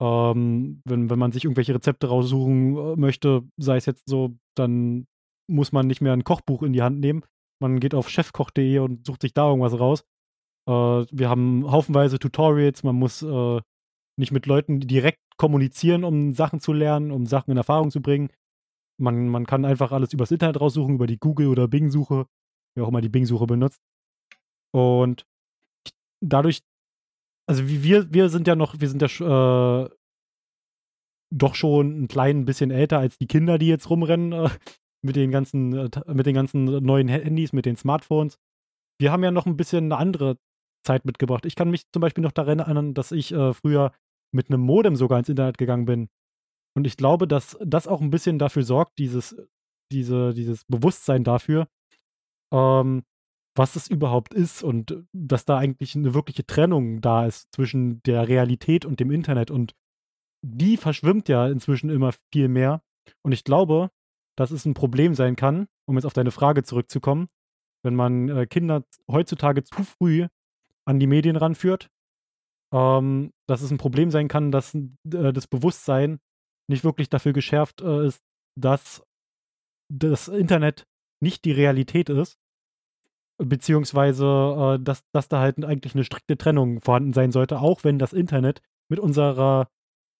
Ähm, wenn, wenn man sich irgendwelche Rezepte raussuchen äh, möchte, sei es jetzt so, dann muss man nicht mehr ein Kochbuch in die Hand nehmen. Man geht auf chefkoch.de und sucht sich da irgendwas raus. Äh, wir haben haufenweise Tutorials, man muss äh, nicht mit Leuten direkt kommunizieren, um Sachen zu lernen, um Sachen in Erfahrung zu bringen. Man, man kann einfach alles übers Internet raussuchen, über die Google- oder Bing-Suche, wer auch immer die Bing-Suche benutzt. Und dadurch, also wie wir, wir sind ja noch, wir sind ja äh, doch schon ein klein bisschen älter als die Kinder, die jetzt rumrennen äh, mit den ganzen, äh, mit den ganzen neuen Handys, mit den Smartphones. Wir haben ja noch ein bisschen eine andere Zeit mitgebracht. Ich kann mich zum Beispiel noch daran erinnern, dass ich äh, früher mit einem Modem sogar ins Internet gegangen bin. Und ich glaube, dass das auch ein bisschen dafür sorgt, dieses, diese, dieses Bewusstsein dafür, ähm, was es überhaupt ist und äh, dass da eigentlich eine wirkliche Trennung da ist zwischen der Realität und dem Internet. Und die verschwimmt ja inzwischen immer viel mehr. Und ich glaube, dass es ein Problem sein kann, um jetzt auf deine Frage zurückzukommen, wenn man äh, Kinder heutzutage zu früh an die Medien ranführt, ähm, dass es ein Problem sein kann, dass äh, das Bewusstsein nicht wirklich dafür geschärft äh, ist, dass das Internet nicht die Realität ist, beziehungsweise äh, dass, dass da halt eigentlich eine strikte Trennung vorhanden sein sollte, auch wenn das Internet mit unserer,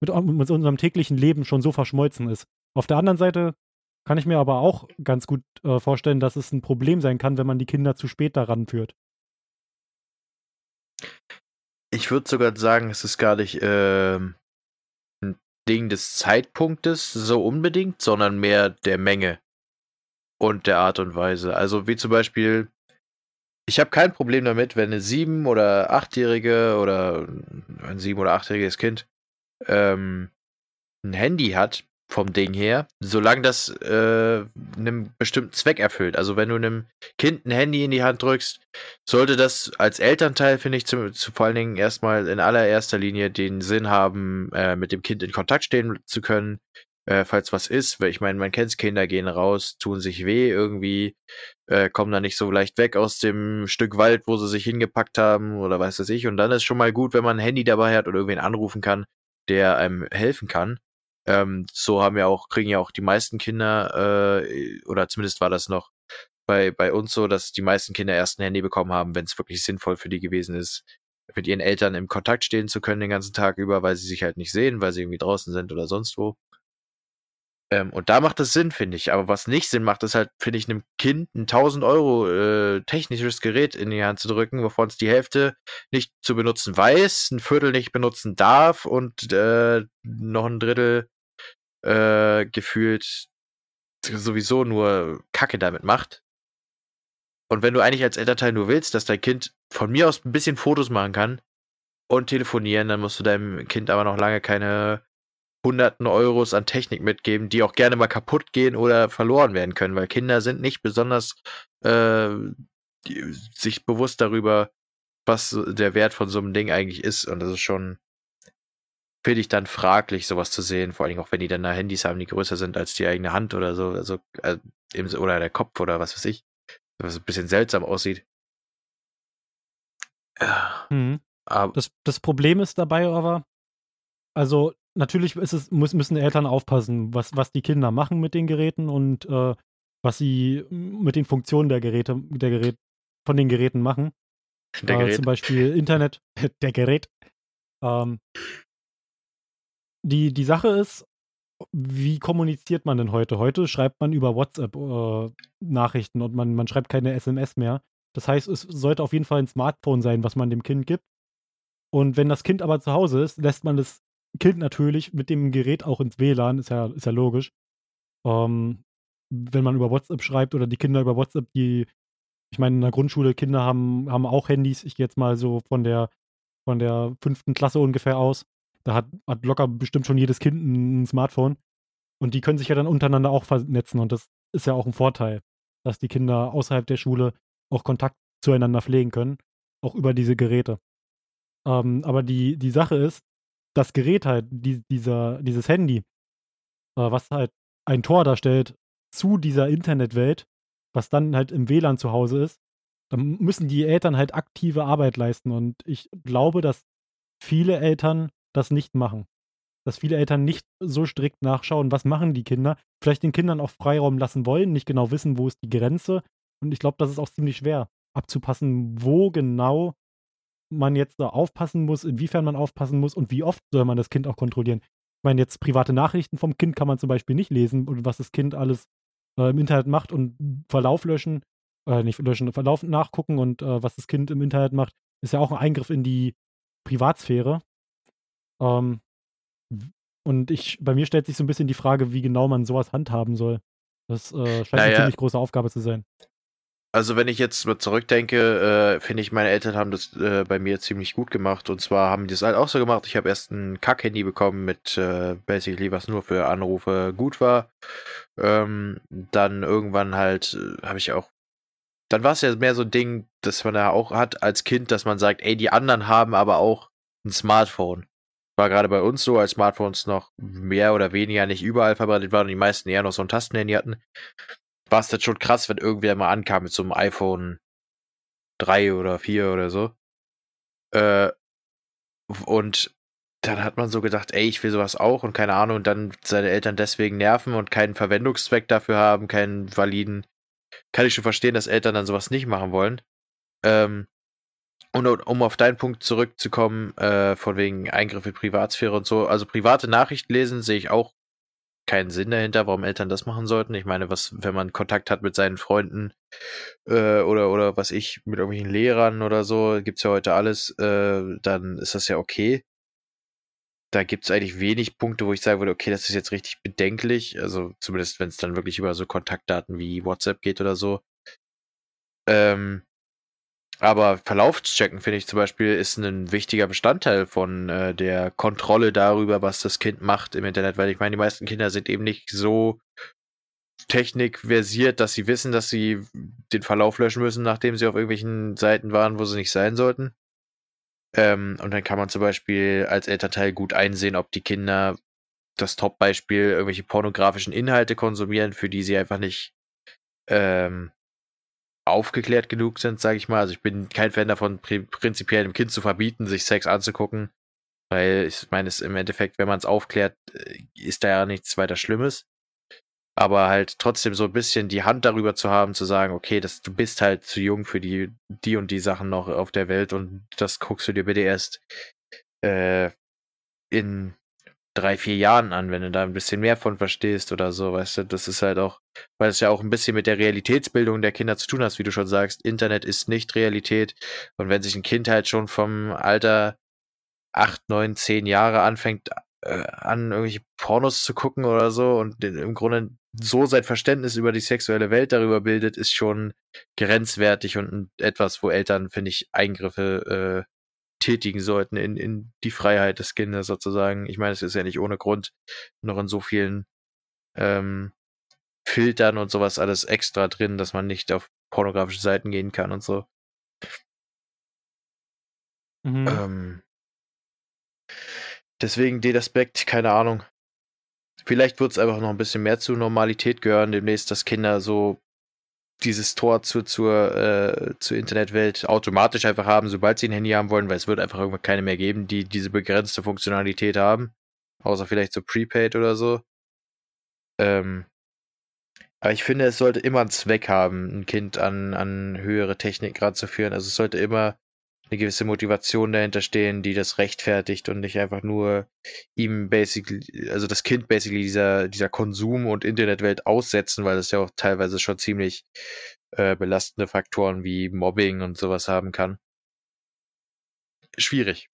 mit, mit unserem täglichen Leben schon so verschmolzen ist. Auf der anderen Seite kann ich mir aber auch ganz gut äh, vorstellen, dass es ein Problem sein kann, wenn man die Kinder zu spät daran führt. Ich würde sogar sagen, es ist gar nicht ähm, ein Ding des Zeitpunktes so unbedingt, sondern mehr der Menge und der Art und Weise. Also wie zum Beispiel, ich habe kein Problem damit, wenn eine sieben- oder achtjährige oder ein sieben- oder achtjähriges Kind ähm, ein Handy hat, vom Ding her, solange das äh, einem bestimmten Zweck erfüllt. Also wenn du einem Kind ein Handy in die Hand drückst, sollte das als Elternteil, finde ich, zu, zu vor allen Dingen erstmal in allererster Linie den Sinn haben, äh, mit dem Kind in Kontakt stehen zu können, äh, falls was ist. Weil ich meine, man kennt Kinder gehen raus, tun sich weh irgendwie, äh, kommen da nicht so leicht weg aus dem Stück Wald, wo sie sich hingepackt haben oder weiß was ich. Und dann ist schon mal gut, wenn man ein Handy dabei hat oder irgendwen anrufen kann, der einem helfen kann. Ähm, so haben ja auch, kriegen ja auch die meisten Kinder, äh, oder zumindest war das noch bei, bei uns so, dass die meisten Kinder erst ein Handy bekommen haben, wenn es wirklich sinnvoll für die gewesen ist, mit ihren Eltern im Kontakt stehen zu können den ganzen Tag über, weil sie sich halt nicht sehen, weil sie irgendwie draußen sind oder sonst wo. Ähm, und da macht das Sinn, finde ich. Aber was nicht Sinn macht, ist halt, finde ich, einem Kind ein 1000 Euro äh, technisches Gerät in die Hand zu drücken, wovon es die Hälfte nicht zu benutzen weiß, ein Viertel nicht benutzen darf und äh, noch ein Drittel äh, gefühlt sowieso nur Kacke damit macht. Und wenn du eigentlich als Elternteil nur willst, dass dein Kind von mir aus ein bisschen Fotos machen kann und telefonieren, dann musst du deinem Kind aber noch lange keine hunderten Euros an Technik mitgeben, die auch gerne mal kaputt gehen oder verloren werden können, weil Kinder sind nicht besonders äh, die, sich bewusst darüber, was der Wert von so einem Ding eigentlich ist. Und das ist schon, finde ich dann fraglich, sowas zu sehen, vor allem auch wenn die dann da Handys haben, die größer sind als die eigene Hand oder so, also, äh, oder der Kopf oder was weiß ich, was ein bisschen seltsam aussieht. Ja. Mhm. Das, das Problem ist dabei aber, also natürlich es, muss, müssen Eltern aufpassen, was, was die Kinder machen mit den Geräten und äh, was sie mit den Funktionen der Geräte, der Gerät, von den Geräten machen. Der äh, Gerät. Zum Beispiel Internet, der Gerät. Ähm, die, die Sache ist, wie kommuniziert man denn heute? Heute schreibt man über WhatsApp äh, Nachrichten und man, man schreibt keine SMS mehr. Das heißt, es sollte auf jeden Fall ein Smartphone sein, was man dem Kind gibt. Und wenn das Kind aber zu Hause ist, lässt man das Kind natürlich mit dem Gerät auch ins WLAN, ist ja, ist ja logisch. Ähm, wenn man über WhatsApp schreibt oder die Kinder über WhatsApp, die, ich meine, in der Grundschule, Kinder haben, haben auch Handys. Ich gehe jetzt mal so von der, von der fünften Klasse ungefähr aus. Da hat, hat locker bestimmt schon jedes Kind ein Smartphone. Und die können sich ja dann untereinander auch vernetzen. Und das ist ja auch ein Vorteil, dass die Kinder außerhalb der Schule auch Kontakt zueinander pflegen können, auch über diese Geräte. Ähm, aber die, die Sache ist, das Gerät halt, die, dieser, dieses Handy, äh, was halt ein Tor darstellt zu dieser Internetwelt, was dann halt im WLAN zu Hause ist, dann müssen die Eltern halt aktive Arbeit leisten. Und ich glaube, dass viele Eltern das nicht machen. Dass viele Eltern nicht so strikt nachschauen, was machen die Kinder. Vielleicht den Kindern auch Freiraum lassen wollen, nicht genau wissen, wo ist die Grenze. Und ich glaube, das ist auch ziemlich schwer abzupassen, wo genau man jetzt da aufpassen muss, inwiefern man aufpassen muss und wie oft soll man das Kind auch kontrollieren. Ich meine, jetzt private Nachrichten vom Kind kann man zum Beispiel nicht lesen und was das Kind alles äh, im Internet macht und Verlauf löschen, äh, nicht löschen, Verlauf nachgucken und äh, was das Kind im Internet macht, ist ja auch ein Eingriff in die Privatsphäre. Ähm, und ich, bei mir stellt sich so ein bisschen die Frage, wie genau man sowas handhaben soll. Das äh, scheint naja. eine ziemlich große Aufgabe zu sein. Also wenn ich jetzt mal zurückdenke, äh, finde ich, meine Eltern haben das äh, bei mir ziemlich gut gemacht. Und zwar haben die das halt auch so gemacht. Ich habe erst ein Kack-Handy bekommen mit äh, basically, was nur für Anrufe gut war. Ähm, dann irgendwann halt äh, habe ich auch. Dann war es ja mehr so ein Ding, das man ja auch hat als Kind, dass man sagt, ey, die anderen haben aber auch ein Smartphone. War gerade bei uns so, als Smartphones noch mehr oder weniger nicht überall verbreitet waren und die meisten eher noch so ein Tastenhandy hatten war es dann schon krass, wenn irgendwer mal ankam mit so einem iPhone 3 oder 4 oder so. Äh, und dann hat man so gedacht, ey, ich will sowas auch und keine Ahnung, und dann seine Eltern deswegen nerven und keinen Verwendungszweck dafür haben, keinen validen. Kann ich schon verstehen, dass Eltern dann sowas nicht machen wollen. Ähm, und um auf deinen Punkt zurückzukommen, äh, von wegen Eingriffe in Privatsphäre und so, also private Nachrichten lesen sehe ich auch keinen Sinn dahinter, warum Eltern das machen sollten. Ich meine, was, wenn man Kontakt hat mit seinen Freunden äh, oder, oder was ich, mit irgendwelchen Lehrern oder so, gibt's ja heute alles, äh, dann ist das ja okay. Da gibt's eigentlich wenig Punkte, wo ich sagen würde, okay, das ist jetzt richtig bedenklich. Also zumindest, wenn es dann wirklich über so Kontaktdaten wie WhatsApp geht oder so. Ähm, aber Verlaufschecken, finde ich zum Beispiel, ist ein wichtiger Bestandteil von äh, der Kontrolle darüber, was das Kind macht im Internet, weil ich meine, die meisten Kinder sind eben nicht so technikversiert, dass sie wissen, dass sie den Verlauf löschen müssen, nachdem sie auf irgendwelchen Seiten waren, wo sie nicht sein sollten. Ähm, und dann kann man zum Beispiel als Elternteil gut einsehen, ob die Kinder das Top-Beispiel irgendwelche pornografischen Inhalte konsumieren, für die sie einfach nicht ähm, aufgeklärt genug sind, sage ich mal. Also ich bin kein Fan davon, prinzipiell dem Kind zu verbieten, sich Sex anzugucken. Weil ich meine, es im Endeffekt, wenn man es aufklärt, äh, ist da ja nichts weiter Schlimmes. Aber halt trotzdem so ein bisschen die Hand darüber zu haben, zu sagen, okay, das, du bist halt zu jung für die, die und die Sachen noch auf der Welt und das guckst du dir bitte erst äh, in drei, vier Jahren an, wenn du da ein bisschen mehr von verstehst oder so, weißt du, das ist halt auch, weil es ja auch ein bisschen mit der Realitätsbildung der Kinder zu tun hat, wie du schon sagst, Internet ist nicht Realität. Und wenn sich ein Kind halt schon vom Alter acht, neun, zehn Jahre anfängt äh, an, irgendwelche Pornos zu gucken oder so und im Grunde so sein Verständnis über die sexuelle Welt darüber bildet, ist schon grenzwertig und etwas, wo Eltern, finde ich, Eingriffe äh, tätigen sollten in, in die Freiheit des Kindes sozusagen. Ich meine, es ist ja nicht ohne Grund noch in so vielen ähm, Filtern und sowas alles extra drin, dass man nicht auf pornografische Seiten gehen kann und so. Mhm. Ähm, deswegen den Aspekt, keine Ahnung. Vielleicht wird es einfach noch ein bisschen mehr zur Normalität gehören, demnächst, dass Kinder so dieses Tor zu, zur, äh, zur Internetwelt automatisch einfach haben, sobald sie ein Handy haben wollen, weil es wird einfach irgendwann keine mehr geben, die diese begrenzte Funktionalität haben. Außer vielleicht so Prepaid oder so. Ähm, aber ich finde, es sollte immer einen Zweck haben, ein Kind an, an höhere Technik ranzuführen. Also es sollte immer eine gewisse Motivation dahinter stehen, die das rechtfertigt und nicht einfach nur ihm basically, also das Kind basically dieser, dieser Konsum- und Internetwelt aussetzen, weil das ja auch teilweise schon ziemlich äh, belastende Faktoren wie Mobbing und sowas haben kann. Schwierig.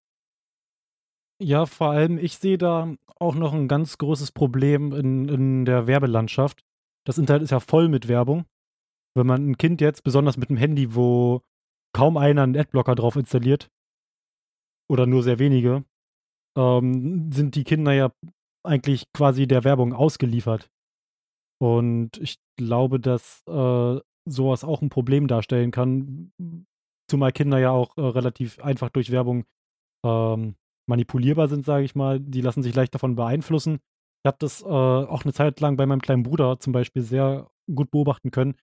Ja, vor allem, ich sehe da auch noch ein ganz großes Problem in, in der Werbelandschaft. Das Internet ist ja voll mit Werbung. Wenn man ein Kind jetzt, besonders mit einem Handy, wo kaum einer einen Adblocker drauf installiert, oder nur sehr wenige, ähm, sind die Kinder ja eigentlich quasi der Werbung ausgeliefert. Und ich glaube, dass äh, sowas auch ein Problem darstellen kann, zumal Kinder ja auch äh, relativ einfach durch Werbung ähm, manipulierbar sind, sage ich mal. Die lassen sich leicht davon beeinflussen. Ich habe das äh, auch eine Zeit lang bei meinem kleinen Bruder zum Beispiel sehr gut beobachten können,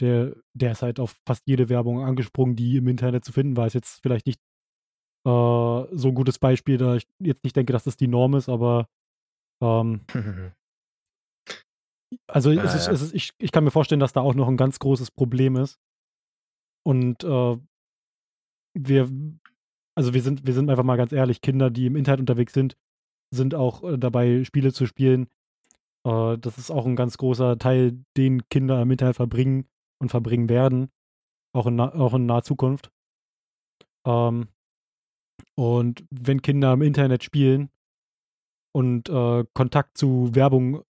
der, der ist halt auf fast jede Werbung angesprungen, die im Internet zu finden war. Ist jetzt vielleicht nicht äh, so ein gutes Beispiel, da ich jetzt nicht denke, dass das die Norm ist, aber ähm, also ah, es ist, ja. es ist, ich, ich kann mir vorstellen, dass da auch noch ein ganz großes Problem ist. Und äh, wir, also wir sind, wir sind einfach mal ganz ehrlich, Kinder, die im Internet unterwegs sind, sind auch äh, dabei, Spiele zu spielen. Äh, das ist auch ein ganz großer Teil, den Kinder im Internet verbringen und verbringen werden, auch in, auch in naher Zukunft. Ähm, und wenn Kinder im Internet spielen und äh, Kontakt zu Werbung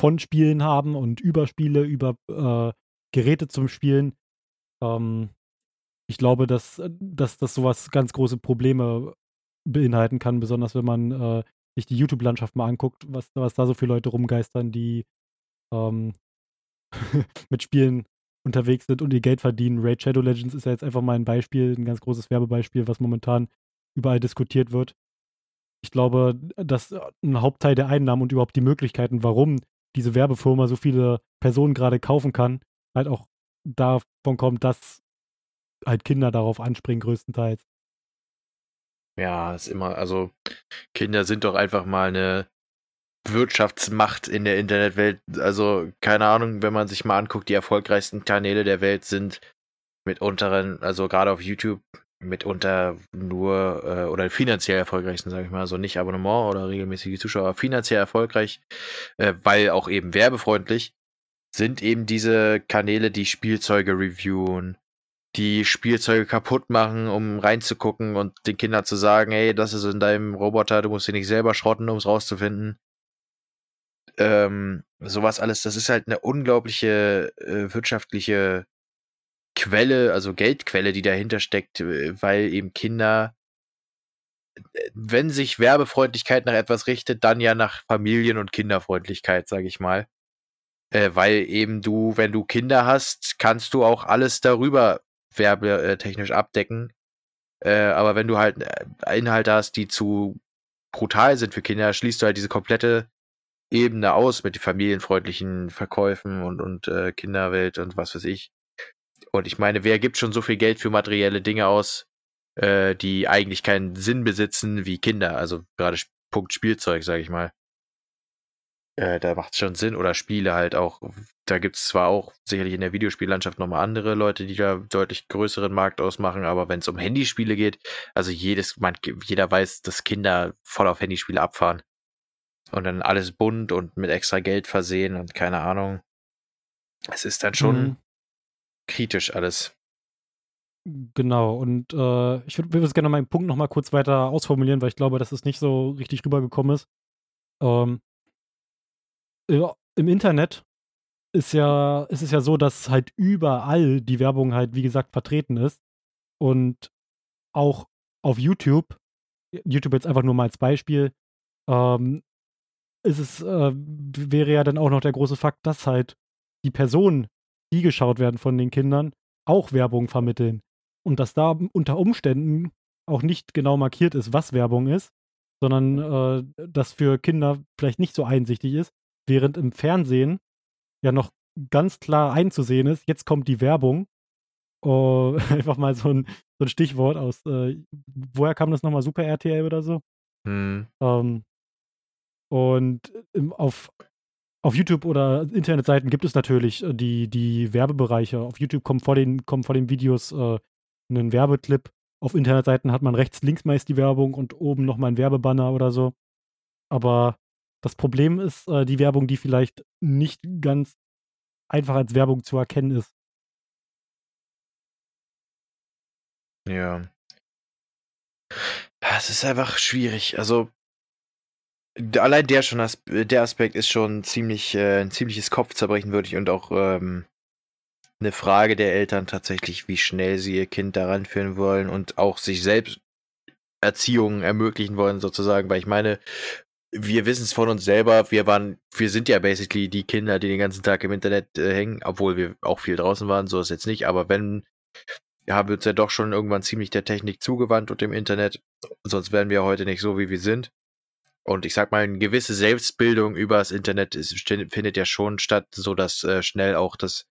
von Spielen haben und über Spiele, über äh, Geräte zum Spielen, ähm, ich glaube, dass, dass das sowas ganz große Probleme beinhalten kann, besonders wenn man äh, sich die YouTube-Landschaft mal anguckt, was, was da so viele Leute rumgeistern, die ähm, mit Spielen unterwegs sind und ihr Geld verdienen. Raid Shadow Legends ist ja jetzt einfach mal ein Beispiel, ein ganz großes Werbebeispiel, was momentan überall diskutiert wird. Ich glaube, dass ein Hauptteil der Einnahmen und überhaupt die Möglichkeiten, warum diese Werbefirma so viele Personen gerade kaufen kann, halt auch davon kommt, dass halt Kinder darauf anspringen, größtenteils. Ja, ist immer, also Kinder sind doch einfach mal eine Wirtschaftsmacht in der Internetwelt. Also, keine Ahnung, wenn man sich mal anguckt, die erfolgreichsten Kanäle der Welt sind mitunter, also gerade auf YouTube, mitunter nur äh, oder finanziell erfolgreichsten, sage ich mal, also nicht Abonnement oder regelmäßige Zuschauer, finanziell erfolgreich, äh, weil auch eben werbefreundlich, sind eben diese Kanäle, die Spielzeuge reviewen, die Spielzeuge kaputt machen, um reinzugucken und den Kindern zu sagen, hey, das ist in deinem Roboter, du musst ihn nicht selber schrotten, um es rauszufinden ähm, sowas alles, das ist halt eine unglaubliche äh, wirtschaftliche Quelle, also Geldquelle, die dahinter steckt, äh, weil eben Kinder, äh, wenn sich Werbefreundlichkeit nach etwas richtet, dann ja nach Familien- und Kinderfreundlichkeit, sage ich mal. Äh, weil eben du, wenn du Kinder hast, kannst du auch alles darüber werbetechnisch abdecken. Äh, aber wenn du halt äh, Inhalte hast, die zu brutal sind für Kinder, schließt du halt diese komplette Ebene aus mit den familienfreundlichen Verkäufen und, und äh, Kinderwelt und was weiß ich. Und ich meine, wer gibt schon so viel Geld für materielle Dinge aus, äh, die eigentlich keinen Sinn besitzen wie Kinder? Also gerade Punkt Spielzeug, sage ich mal. Äh, da macht es schon Sinn. Oder Spiele halt auch. Da gibt es zwar auch sicherlich in der Videospiellandschaft nochmal andere Leute, die da deutlich größeren Markt ausmachen, aber wenn es um Handyspiele geht, also jedes, man, jeder weiß, dass Kinder voll auf Handyspiele abfahren. Und dann alles bunt und mit extra Geld versehen und keine Ahnung. Es ist dann schon Mhm. kritisch alles. Genau, und äh, ich würde würd gerne meinen Punkt nochmal kurz weiter ausformulieren, weil ich glaube, dass es nicht so richtig rübergekommen ist. Ähm, ja, Im Internet ist ja, ist es ja so, dass halt überall die Werbung halt, wie gesagt, vertreten ist. Und auch auf YouTube, YouTube jetzt einfach nur mal als Beispiel, ähm, ist es, äh, wäre ja dann auch noch der große Fakt, dass halt die Personen, die geschaut werden von den Kindern, auch Werbung vermitteln. Und dass da unter Umständen auch nicht genau markiert ist, was Werbung ist, sondern äh, das für Kinder vielleicht nicht so einsichtig ist, während im Fernsehen ja noch ganz klar einzusehen ist, jetzt kommt die Werbung. Oh, einfach mal so ein, so ein Stichwort aus, äh, woher kam das nochmal? Super RTL oder so? Hm. Ähm, und im, auf, auf YouTube oder Internetseiten gibt es natürlich äh, die, die Werbebereiche. Auf YouTube kommen vor den, kommen vor den Videos äh, ein Werbeclip. Auf Internetseiten hat man rechts, links meist die Werbung und oben nochmal ein Werbebanner oder so. Aber das Problem ist äh, die Werbung, die vielleicht nicht ganz einfach als Werbung zu erkennen ist. Ja. Es ist einfach schwierig. Also, allein der schon der Aspekt ist schon ziemlich, äh, ein ziemliches Kopfzerbrechen würdig und auch ähm, eine Frage der Eltern tatsächlich, wie schnell sie ihr Kind daran führen wollen und auch sich selbst Erziehung ermöglichen wollen, sozusagen. Weil ich meine, wir wissen es von uns selber, wir waren, wir sind ja basically die Kinder, die den ganzen Tag im Internet äh, hängen, obwohl wir auch viel draußen waren, so ist jetzt nicht, aber wenn, haben wir uns ja doch schon irgendwann ziemlich der Technik zugewandt und dem Internet, sonst wären wir heute nicht so, wie wir sind. Und ich sag mal, eine gewisse Selbstbildung über das Internet ist, findet ja schon statt, so dass äh, schnell auch das,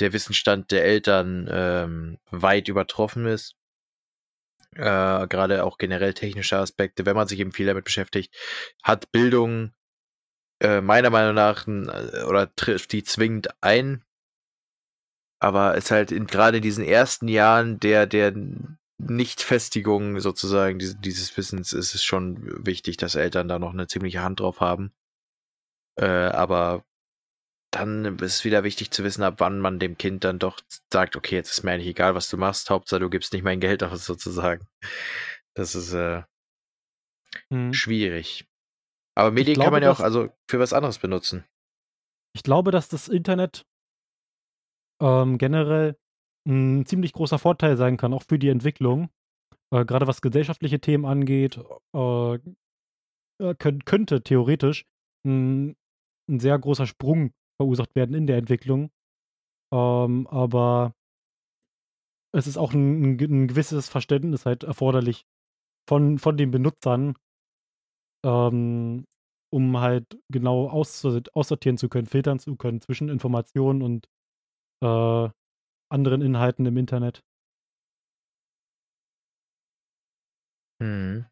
der Wissensstand der Eltern ähm, weit übertroffen ist. Äh, Gerade auch generell technische Aspekte, wenn man sich eben viel damit beschäftigt, hat Bildung äh, meiner Meinung nach äh, oder trifft die zwingend ein. Aber es halt in, gerade in diesen ersten Jahren der, der Nichtfestigung sozusagen dieses, dieses Wissens ist es schon wichtig, dass Eltern da noch eine ziemliche Hand drauf haben. Äh, aber dann ist es wieder wichtig zu wissen, ab wann man dem Kind dann doch sagt, okay, jetzt ist mir eigentlich egal, was du machst, Hauptsache du gibst nicht mein Geld aus, sozusagen. Das ist äh, hm. schwierig. Aber Medien glaube, kann man ja auch also für was anderes benutzen. Ich glaube, dass das Internet ähm, generell ein ziemlich großer Vorteil sein kann, auch für die Entwicklung. Äh, Gerade was gesellschaftliche Themen angeht, äh, äh könnt, könnte theoretisch ein, ein sehr großer Sprung verursacht werden in der Entwicklung. Ähm, aber es ist auch ein, ein, gewisses Verständnis halt erforderlich von, von den Benutzern, ähm, um halt genau aussortieren zu können, filtern zu können zwischen Informationen und äh, anderen Inhalten im Internet. Mhm.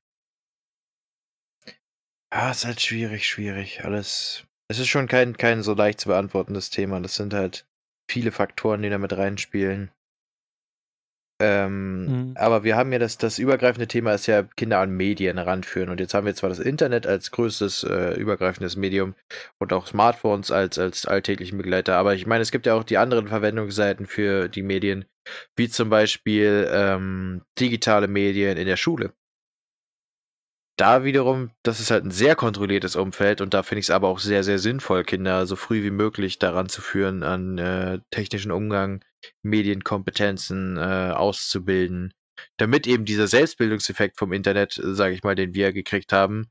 Ja, ist halt schwierig, schwierig. Alles. Es ist schon kein, kein so leicht zu beantwortendes Thema. Das sind halt viele Faktoren, die da mit reinspielen. Ähm, mhm. Aber wir haben ja das, das übergreifende Thema ist ja Kinder an Medien heranführen. Und jetzt haben wir zwar das Internet als größtes äh, übergreifendes Medium und auch Smartphones als, als alltäglichen Begleiter. Aber ich meine, es gibt ja auch die anderen Verwendungsseiten für die Medien, wie zum Beispiel ähm, digitale Medien in der Schule da wiederum, das ist halt ein sehr kontrolliertes Umfeld und da finde ich es aber auch sehr, sehr sinnvoll, Kinder so früh wie möglich daran zu führen, an äh, technischen Umgang, Medienkompetenzen äh, auszubilden, damit eben dieser Selbstbildungseffekt vom Internet, sage ich mal, den wir gekriegt haben,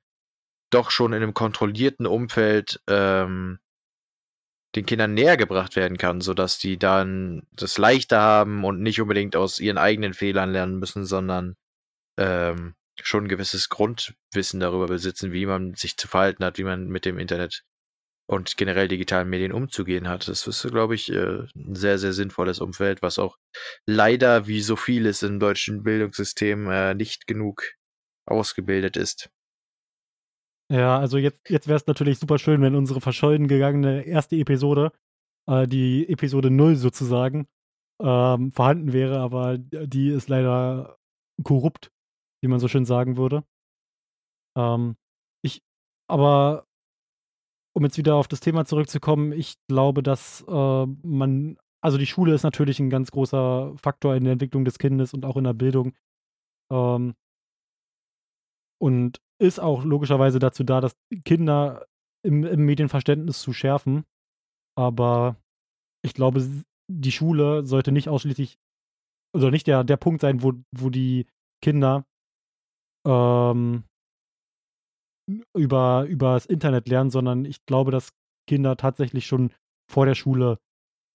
doch schon in einem kontrollierten Umfeld ähm, den Kindern näher gebracht werden kann, sodass die dann das leichter haben und nicht unbedingt aus ihren eigenen Fehlern lernen müssen, sondern ähm, schon ein gewisses Grundwissen darüber besitzen, wie man sich zu verhalten hat, wie man mit dem Internet und generell digitalen Medien umzugehen hat. Das ist, glaube ich, äh, ein sehr, sehr sinnvolles Umfeld, was auch leider, wie so vieles im deutschen Bildungssystem, äh, nicht genug ausgebildet ist. Ja, also jetzt, jetzt wäre es natürlich super schön, wenn unsere verschollen gegangene erste Episode, äh, die Episode 0 sozusagen, ähm, vorhanden wäre, aber die ist leider korrupt wie man so schön sagen würde. Ähm, ich, aber um jetzt wieder auf das Thema zurückzukommen, ich glaube, dass äh, man, also die Schule ist natürlich ein ganz großer Faktor in der Entwicklung des Kindes und auch in der Bildung. Ähm, und ist auch logischerweise dazu da, dass Kinder im, im Medienverständnis zu schärfen. Aber ich glaube, die Schule sollte nicht ausschließlich, oder nicht der, der Punkt sein, wo, wo die Kinder ähm, über, über das Internet lernen, sondern ich glaube, dass Kinder tatsächlich schon vor der Schule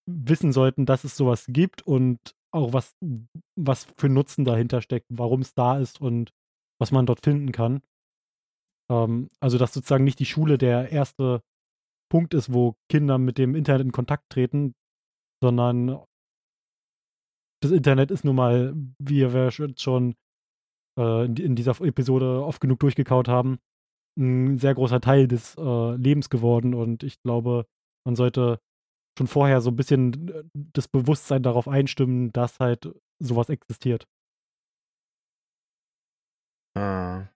wissen sollten, dass es sowas gibt und auch was, was für Nutzen dahinter steckt, warum es da ist und was man dort finden kann. Ähm, also, dass sozusagen nicht die Schule der erste Punkt ist, wo Kinder mit dem Internet in Kontakt treten, sondern das Internet ist nun mal, wie wir schon äh, in dieser Episode oft genug durchgekaut haben, ein sehr großer Teil des äh, Lebens geworden und ich glaube, man sollte schon vorher so ein bisschen äh, das Bewusstsein darauf einstimmen, dass halt sowas existiert. Ah.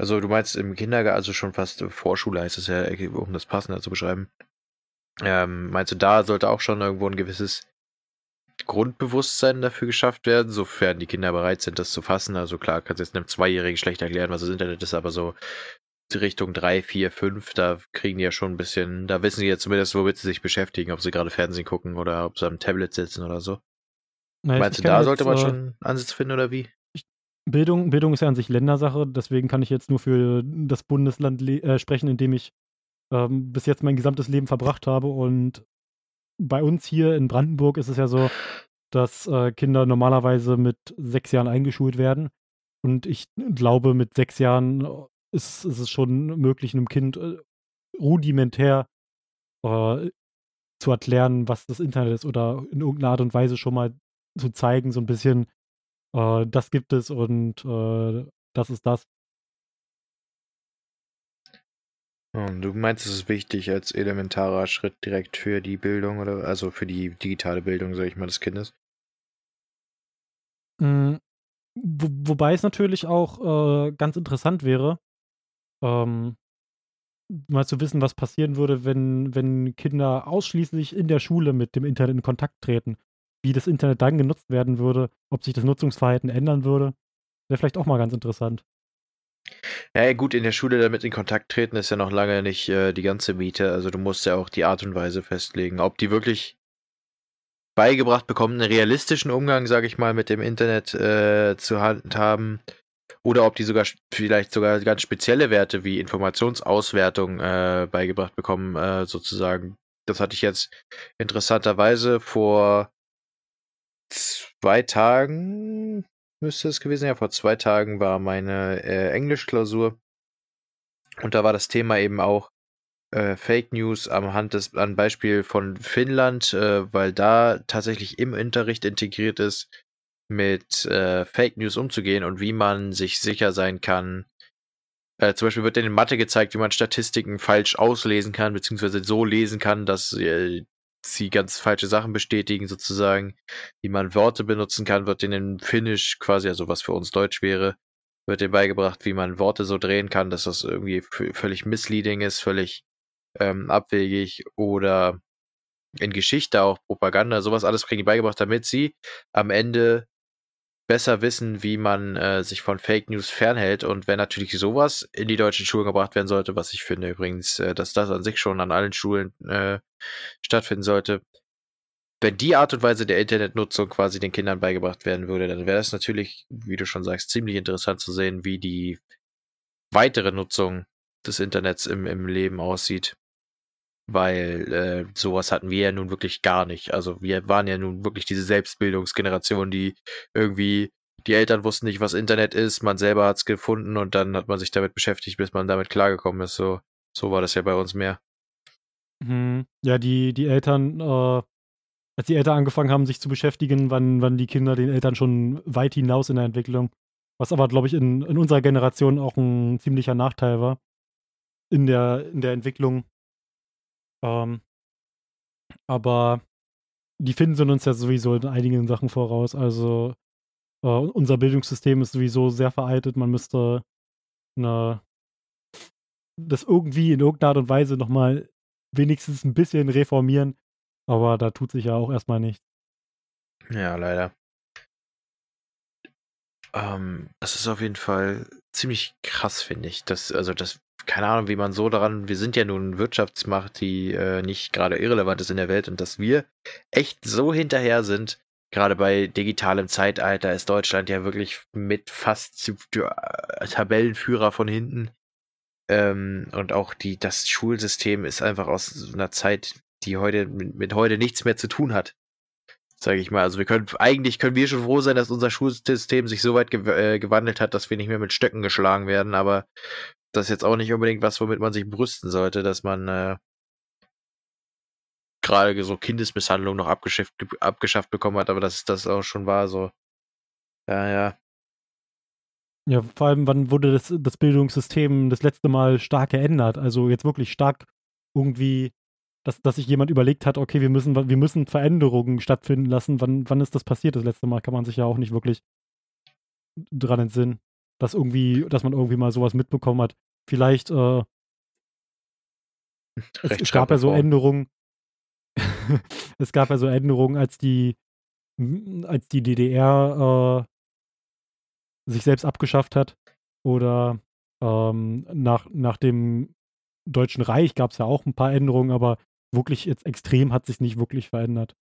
Also du meinst im Kindergarten, also schon fast Vorschule heißt es ja, äh, um das passender zu beschreiben. Ähm, meinst du, da sollte auch schon irgendwo ein gewisses Grundbewusstsein dafür geschafft werden, sofern die Kinder bereit sind, das zu fassen? Also klar, kannst du jetzt einem Zweijährigen schlecht erklären, was das Internet ist, aber so Richtung 3, 4, 5, da kriegen die ja schon ein bisschen, da wissen sie ja zumindest, womit sie sich beschäftigen, ob sie gerade Fernsehen gucken oder ob sie am Tablet sitzen oder so. Na, Meinst du, da jetzt, sollte man schon Ansatz finden oder wie? Bildung, Bildung ist ja an sich Ländersache, deswegen kann ich jetzt nur für das Bundesland äh, sprechen, in dem ich ähm, bis jetzt mein gesamtes Leben verbracht habe. Und bei uns hier in Brandenburg ist es ja so, dass äh, Kinder normalerweise mit sechs Jahren eingeschult werden. Und ich glaube, mit sechs Jahren ist, ist es schon möglich, einem Kind äh, rudimentär äh, zu erklären, was das Internet ist oder in irgendeiner Art und Weise schon mal zu zeigen, so ein bisschen, äh, das gibt es und äh, das ist das. Und du meinst, es ist wichtig als elementarer Schritt direkt für die Bildung oder also für die digitale Bildung, sag ich mal, des Kindes? Mhm. Wo, wobei es natürlich auch äh, ganz interessant wäre, ähm, mal zu wissen, was passieren würde, wenn, wenn Kinder ausschließlich in der Schule mit dem Internet in Kontakt treten. Wie das Internet dann genutzt werden würde, ob sich das Nutzungsverhalten ändern würde. Wäre vielleicht auch mal ganz interessant. Ja, gut, in der Schule damit in Kontakt treten ist ja noch lange nicht äh, die ganze Miete. Also du musst ja auch die Art und Weise festlegen. Ob die wirklich beigebracht bekommen, einen realistischen Umgang, sage ich mal, mit dem Internet äh, zu handhaben, oder ob die sogar vielleicht sogar ganz spezielle Werte wie Informationsauswertung äh, beigebracht bekommen, äh, sozusagen. Das hatte ich jetzt interessanterweise vor zwei Tagen, müsste es gewesen sein. Ja, vor zwei Tagen war meine äh, Englischklausur. Und da war das Thema eben auch äh, Fake News am Hand des, am Beispiel von Finnland, äh, weil da tatsächlich im Unterricht integriert ist, mit äh, Fake News umzugehen und wie man sich sicher sein kann. Äh, zum Beispiel wird in Mathe gezeigt, wie man Statistiken falsch auslesen kann, beziehungsweise so lesen kann, dass äh, sie ganz falsche Sachen bestätigen, sozusagen. Wie man Worte benutzen kann, wird in den Finnisch quasi, also was für uns Deutsch wäre, wird dir beigebracht, wie man Worte so drehen kann, dass das irgendwie völlig misleading ist, völlig ähm, abwegig oder in Geschichte auch Propaganda, sowas alles kriegen die beigebracht, damit sie am Ende besser wissen, wie man äh, sich von Fake News fernhält. Und wenn natürlich sowas in die deutschen Schulen gebracht werden sollte, was ich finde übrigens, äh, dass das an sich schon an allen Schulen äh, stattfinden sollte, wenn die Art und Weise der Internetnutzung quasi den Kindern beigebracht werden würde, dann wäre das natürlich, wie du schon sagst, ziemlich interessant zu sehen, wie die weitere Nutzung des Internets im, im Leben aussieht weil äh, sowas hatten wir ja nun wirklich gar nicht. Also wir waren ja nun wirklich diese Selbstbildungsgeneration, die irgendwie die Eltern wussten nicht, was Internet ist, man selber hat es gefunden und dann hat man sich damit beschäftigt, bis man damit klargekommen ist. So, so war das ja bei uns mehr. Mhm. Ja, die, die Eltern, äh, als die Eltern angefangen haben, sich zu beschäftigen, waren, waren die Kinder den Eltern schon weit hinaus in der Entwicklung. Was aber, glaube ich, in, in unserer Generation auch ein ziemlicher Nachteil war. In der, in der Entwicklung ähm, aber die finden sind uns ja sowieso in einigen Sachen voraus. Also äh, unser Bildungssystem ist sowieso sehr veraltet. Man müsste eine das irgendwie in irgendeiner Art und Weise nochmal wenigstens ein bisschen reformieren. Aber da tut sich ja auch erstmal nichts. Ja, leider. Ähm, das ist auf jeden Fall ziemlich krass, finde ich. Das, also das, keine Ahnung, wie man so daran, wir sind ja nun Wirtschaftsmacht, die äh, nicht gerade irrelevant ist in der Welt und dass wir echt so hinterher sind, gerade bei digitalem Zeitalter ist Deutschland ja wirklich mit fast äh, Tabellenführer von hinten. Ähm, und auch die, das Schulsystem ist einfach aus einer Zeit, die heute mit, mit heute nichts mehr zu tun hat sage ich mal. Also wir können eigentlich können wir schon froh sein, dass unser Schulsystem sich so weit ge äh, gewandelt hat, dass wir nicht mehr mit Stöcken geschlagen werden. Aber das ist jetzt auch nicht unbedingt was, womit man sich brüsten sollte, dass man äh, gerade so Kindesmisshandlung noch abgeschafft, abgeschafft bekommen hat. Aber dass das auch schon war, so ja, ja. Ja, vor allem, wann wurde das, das Bildungssystem das letzte Mal stark geändert? Also jetzt wirklich stark irgendwie dass, dass sich jemand überlegt hat, okay, wir müssen, wir müssen Veränderungen stattfinden lassen. Wann, wann ist das passiert? Das letzte Mal kann man sich ja auch nicht wirklich dran entsinnen, dass irgendwie, dass man irgendwie mal sowas mitbekommen hat. Vielleicht, äh, es, es gab ja so Änderungen, es gab ja so Änderungen, als die, als die DDR äh, sich selbst abgeschafft hat oder ähm, nach, nach dem Deutschen Reich gab es ja auch ein paar Änderungen, aber wirklich jetzt extrem hat sich nicht wirklich verändert.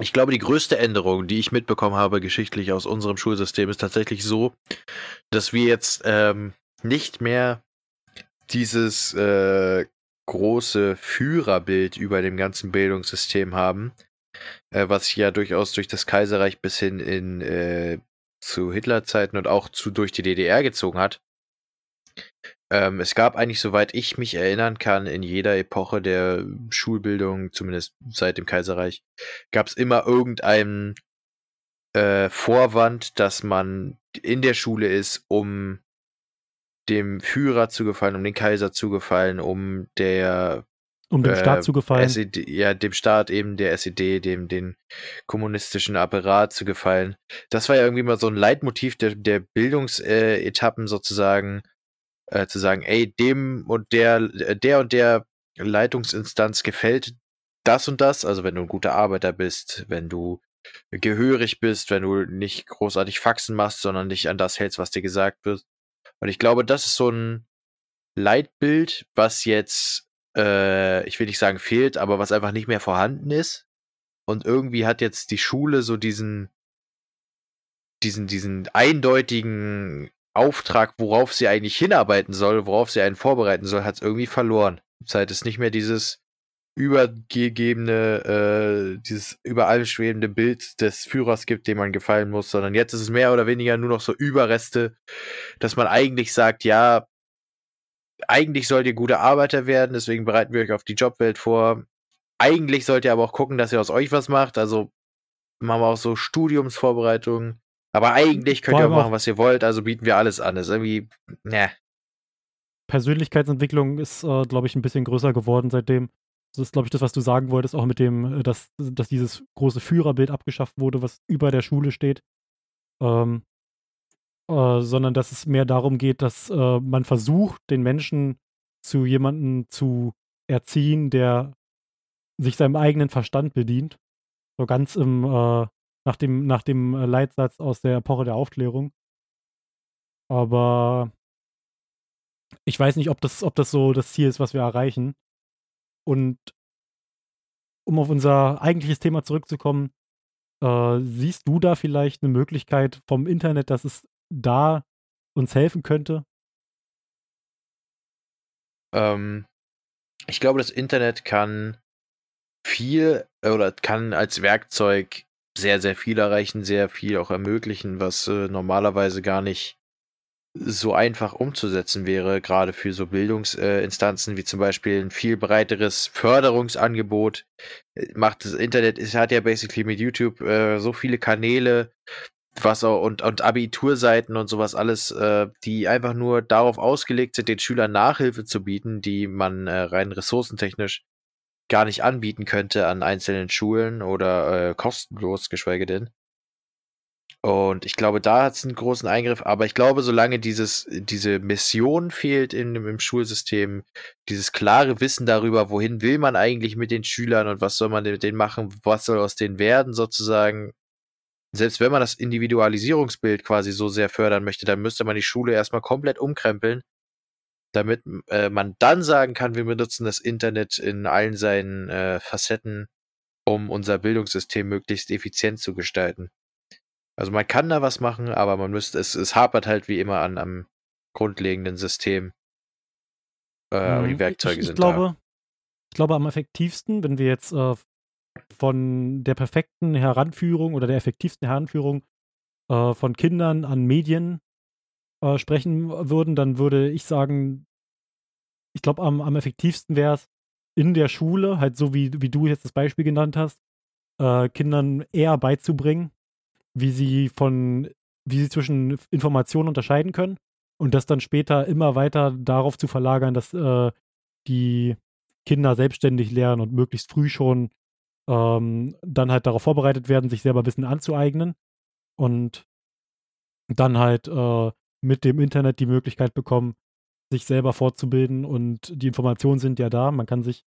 Ich glaube, die größte Änderung, die ich mitbekommen habe geschichtlich aus unserem Schulsystem, ist tatsächlich so, dass wir jetzt ähm, nicht mehr dieses äh, große Führerbild über dem ganzen Bildungssystem haben, äh, was ja durchaus durch das Kaiserreich bis hin in äh, zu Hitlerzeiten und auch zu durch die DDR gezogen hat, ähm, es gab eigentlich, soweit ich mich erinnern kann, in jeder Epoche der Schulbildung, zumindest seit dem Kaiserreich, gab es immer irgendeinen äh, Vorwand, dass man in der Schule ist, um dem Führer zu gefallen, um den Kaiser zu gefallen, um der um dem äh, Staat zu gefallen. SED, ja, dem Staat eben, der SED, dem den kommunistischen Apparat zu gefallen. Das war ja irgendwie mal so ein Leitmotiv der, der Bildungsetappen sozusagen, äh, zu sagen, ey, dem und der, äh, der und der Leitungsinstanz gefällt das und das, also wenn du ein guter Arbeiter bist, wenn du gehörig bist, wenn du nicht großartig Faxen machst, sondern dich an das hältst, was dir gesagt wird. Und ich glaube, das ist so ein Leitbild, was jetzt, äh, ich will nicht sagen fehlt, aber was einfach nicht mehr vorhanden ist. Und irgendwie hat jetzt die Schule so diesen, diesen, diesen eindeutigen Auftrag, worauf sie eigentlich hinarbeiten soll, worauf sie einen vorbereiten soll, hat es irgendwie verloren. Seit es nicht mehr dieses übergegebene, äh, dieses über allem schwebende Bild des Führers gibt, dem man gefallen muss, sondern jetzt ist es mehr oder weniger nur noch so Überreste, dass man eigentlich sagt, ja, eigentlich sollt ihr gute Arbeiter werden, deswegen bereiten wir euch auf die Jobwelt vor. Eigentlich sollt ihr aber auch gucken, dass ihr aus euch was macht, also machen wir auch so Studiumsvorbereitungen. Aber eigentlich könnt ihr auch machen, was ihr wollt, also bieten wir alles an. Das ist irgendwie, ne. Persönlichkeitsentwicklung ist, äh, glaube ich, ein bisschen größer geworden seitdem. Das ist, glaube ich, das, was du sagen wolltest, auch mit dem, äh, dass, dass dieses große Führerbild abgeschafft wurde, was über der Schule steht. Ähm, äh, sondern dass es mehr darum geht, dass äh, man versucht, den Menschen zu jemandem zu erziehen, der sich seinem eigenen Verstand bedient. So ganz im, äh, nach dem, nach dem äh, Leitsatz aus der Epoche der Aufklärung. Aber ich weiß nicht, ob das, ob das so das Ziel ist, was wir erreichen. Und um auf unser eigentliches Thema zurückzukommen, äh, siehst du da vielleicht eine Möglichkeit vom Internet, dass es da uns helfen könnte? Ähm, ich glaube, das Internet kann viel oder kann als Werkzeug sehr, sehr viel erreichen, sehr viel auch ermöglichen, was äh, normalerweise gar nicht so einfach umzusetzen wäre, gerade für so Bildungsinstanzen wie zum Beispiel ein viel breiteres Förderungsangebot. Äh, macht das Internet, es hat ja basically mit YouTube äh, so viele Kanäle, was auch, und, und Abiturseiten und sowas alles, äh, die einfach nur darauf ausgelegt sind, den Schülern Nachhilfe zu bieten, die man äh, rein ressourcentechnisch gar nicht anbieten könnte an einzelnen Schulen oder äh, kostenlos, geschweige denn. Und ich glaube, da hat es einen großen Eingriff, aber ich glaube, solange dieses, diese Mission fehlt in, im Schulsystem, dieses klare Wissen darüber, wohin will man eigentlich mit den Schülern und was soll man mit denen machen, was soll aus denen werden, sozusagen, selbst wenn man das Individualisierungsbild quasi so sehr fördern möchte, dann müsste man die Schule erstmal komplett umkrempeln, damit äh, man dann sagen kann, wir benutzen das Internet in allen seinen äh, Facetten, um unser Bildungssystem möglichst effizient zu gestalten. Also man kann da was machen, aber man müsste, es, es hapert halt wie immer an am grundlegenden System. Äh, aber die mhm. Werkzeuge ich, ich sind glaube, da. Ich glaube, am effektivsten, wenn wir jetzt äh, von der perfekten Heranführung oder der effektivsten Heranführung äh, von Kindern an Medien äh, sprechen würden, dann würde ich sagen, ich glaube, am, am effektivsten wäre es in der Schule, halt so wie, wie du jetzt das Beispiel genannt hast, äh, Kindern eher beizubringen, wie sie von, wie sie zwischen Informationen unterscheiden können und das dann später immer weiter darauf zu verlagern, dass äh, die Kinder selbstständig lernen und möglichst früh schon ähm, dann halt darauf vorbereitet werden, sich selber Wissen anzueignen und dann halt äh, mit dem Internet die Möglichkeit bekommen, sich selber fortzubilden und die Informationen sind ja da. Man kann sich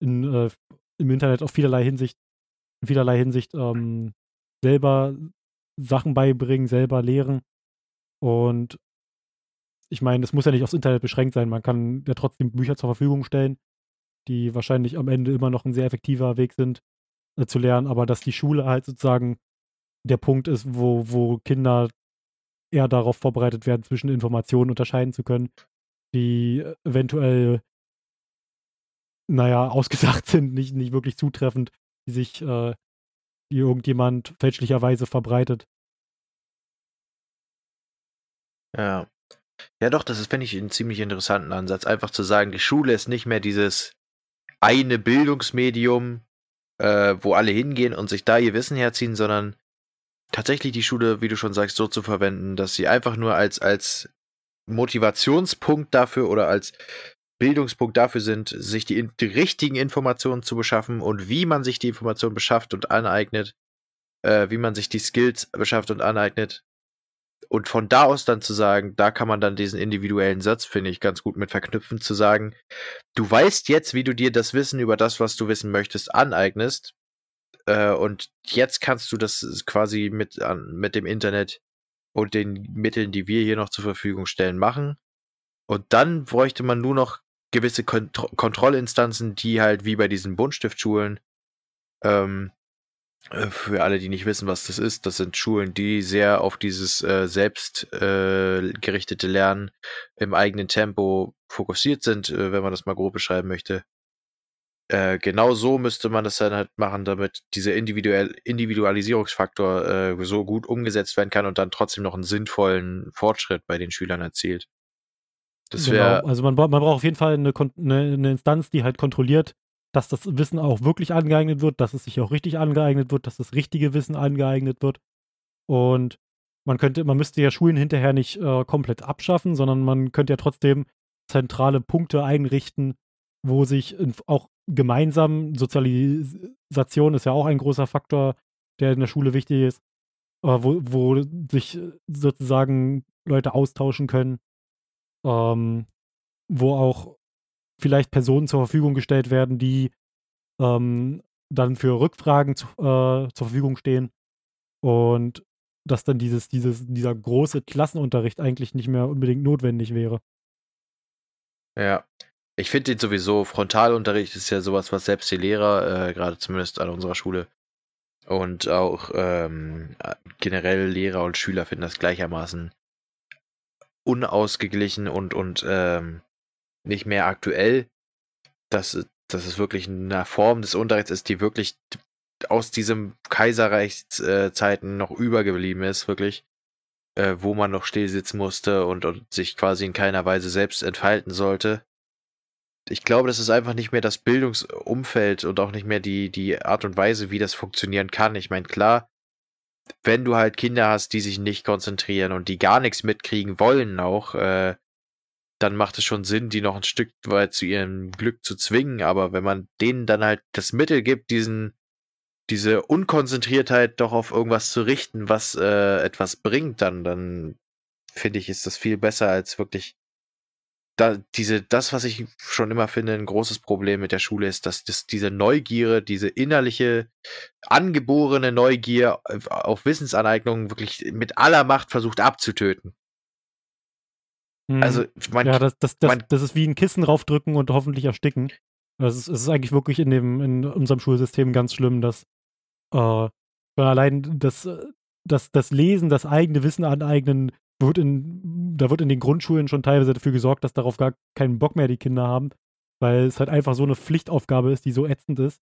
in, äh, im Internet auf vielerlei Hinsicht, in vielerlei Hinsicht ähm, selber Sachen beibringen, selber lehren. Und ich meine, es muss ja nicht aufs Internet beschränkt sein. Man kann ja trotzdem Bücher zur Verfügung stellen, die wahrscheinlich am Ende immer noch ein sehr effektiver Weg sind äh, zu lernen, aber dass die Schule halt sozusagen der Punkt ist, wo, wo Kinder eher darauf vorbereitet werden, zwischen Informationen unterscheiden zu können, die eventuell, naja, ausgesagt sind, nicht, nicht wirklich zutreffend, die sich, äh, die irgendjemand fälschlicherweise verbreitet. Ja. Ja, doch, das ist, finde ich, einen ziemlich interessanten Ansatz. Einfach zu sagen, die Schule ist nicht mehr dieses eine Bildungsmedium, äh, wo alle hingehen und sich da ihr Wissen herziehen, sondern tatsächlich die Schule, wie du schon sagst, so zu verwenden, dass sie einfach nur als, als Motivationspunkt dafür oder als Bildungspunkt dafür sind, sich die, die richtigen Informationen zu beschaffen und wie man sich die Informationen beschafft und aneignet, äh, wie man sich die Skills beschafft und aneignet. Und von da aus dann zu sagen, da kann man dann diesen individuellen Satz, finde ich, ganz gut mit verknüpfen, zu sagen, du weißt jetzt, wie du dir das Wissen über das, was du wissen möchtest, aneignest. Äh, und jetzt kannst du das quasi mit, mit dem Internet und den Mitteln, die wir hier noch zur Verfügung stellen, machen. Und dann bräuchte man nur noch gewisse Kont Kontrollinstanzen, die halt wie bei diesen Buntstiftschulen, ähm, äh, für alle, die nicht wissen, was das ist, das sind Schulen, die sehr auf dieses äh, selbstgerichtete äh, Lernen im eigenen Tempo fokussiert sind, äh, wenn man das mal grob beschreiben möchte. Äh, genau so müsste man das dann halt machen, damit dieser Individual Individualisierungsfaktor äh, so gut umgesetzt werden kann und dann trotzdem noch einen sinnvollen Fortschritt bei den Schülern erzielt. Das genau. Also man, man braucht auf jeden Fall eine, eine, eine, Instanz, die halt kontrolliert, dass das Wissen auch wirklich angeeignet wird, dass es sich auch richtig angeeignet wird, dass das richtige Wissen angeeignet wird. Und man könnte, man müsste ja Schulen hinterher nicht äh, komplett abschaffen, sondern man könnte ja trotzdem zentrale Punkte einrichten, wo sich auch gemeinsam, Sozialisation ist ja auch ein großer Faktor, der in der Schule wichtig ist, äh, wo, wo sich sozusagen Leute austauschen können, ähm, wo auch vielleicht Personen zur Verfügung gestellt werden, die ähm, dann für Rückfragen zu, äh, zur Verfügung stehen und dass dann dieses, dieses, dieser große Klassenunterricht eigentlich nicht mehr unbedingt notwendig wäre. Ja, ich finde den sowieso, Frontalunterricht ist ja sowas, was selbst die Lehrer, äh, gerade zumindest an unserer Schule, und auch ähm, generell Lehrer und Schüler finden das gleichermaßen unausgeglichen und, und ähm, nicht mehr aktuell. Dass, dass es wirklich eine Form des Unterrichts ist, die wirklich aus diesem Kaiserreichszeiten äh, noch übergeblieben ist, wirklich. Äh, wo man noch still sitzen musste und, und sich quasi in keiner Weise selbst entfalten sollte ich glaube, das ist einfach nicht mehr das Bildungsumfeld und auch nicht mehr die, die Art und Weise, wie das funktionieren kann. Ich meine, klar, wenn du halt Kinder hast, die sich nicht konzentrieren und die gar nichts mitkriegen wollen auch, äh, dann macht es schon Sinn, die noch ein Stück weit zu ihrem Glück zu zwingen. Aber wenn man denen dann halt das Mittel gibt, diesen, diese Unkonzentriertheit doch auf irgendwas zu richten, was äh, etwas bringt, dann, dann finde ich, ist das viel besser als wirklich da, diese, das, was ich schon immer finde, ein großes Problem mit der Schule ist, dass das, diese Neugier, diese innerliche, angeborene Neugier auf Wissensaneignung wirklich mit aller Macht versucht abzutöten. Hm. Also, man, ja, das, das, das, man, das ist wie ein Kissen raufdrücken und hoffentlich ersticken. Das ist, es ist eigentlich wirklich in, dem, in unserem Schulsystem ganz schlimm, dass äh, allein das, das, das Lesen, das eigene Wissen aneignen wird in, da wird in den Grundschulen schon teilweise dafür gesorgt, dass darauf gar keinen Bock mehr die Kinder haben, weil es halt einfach so eine Pflichtaufgabe ist, die so ätzend ist.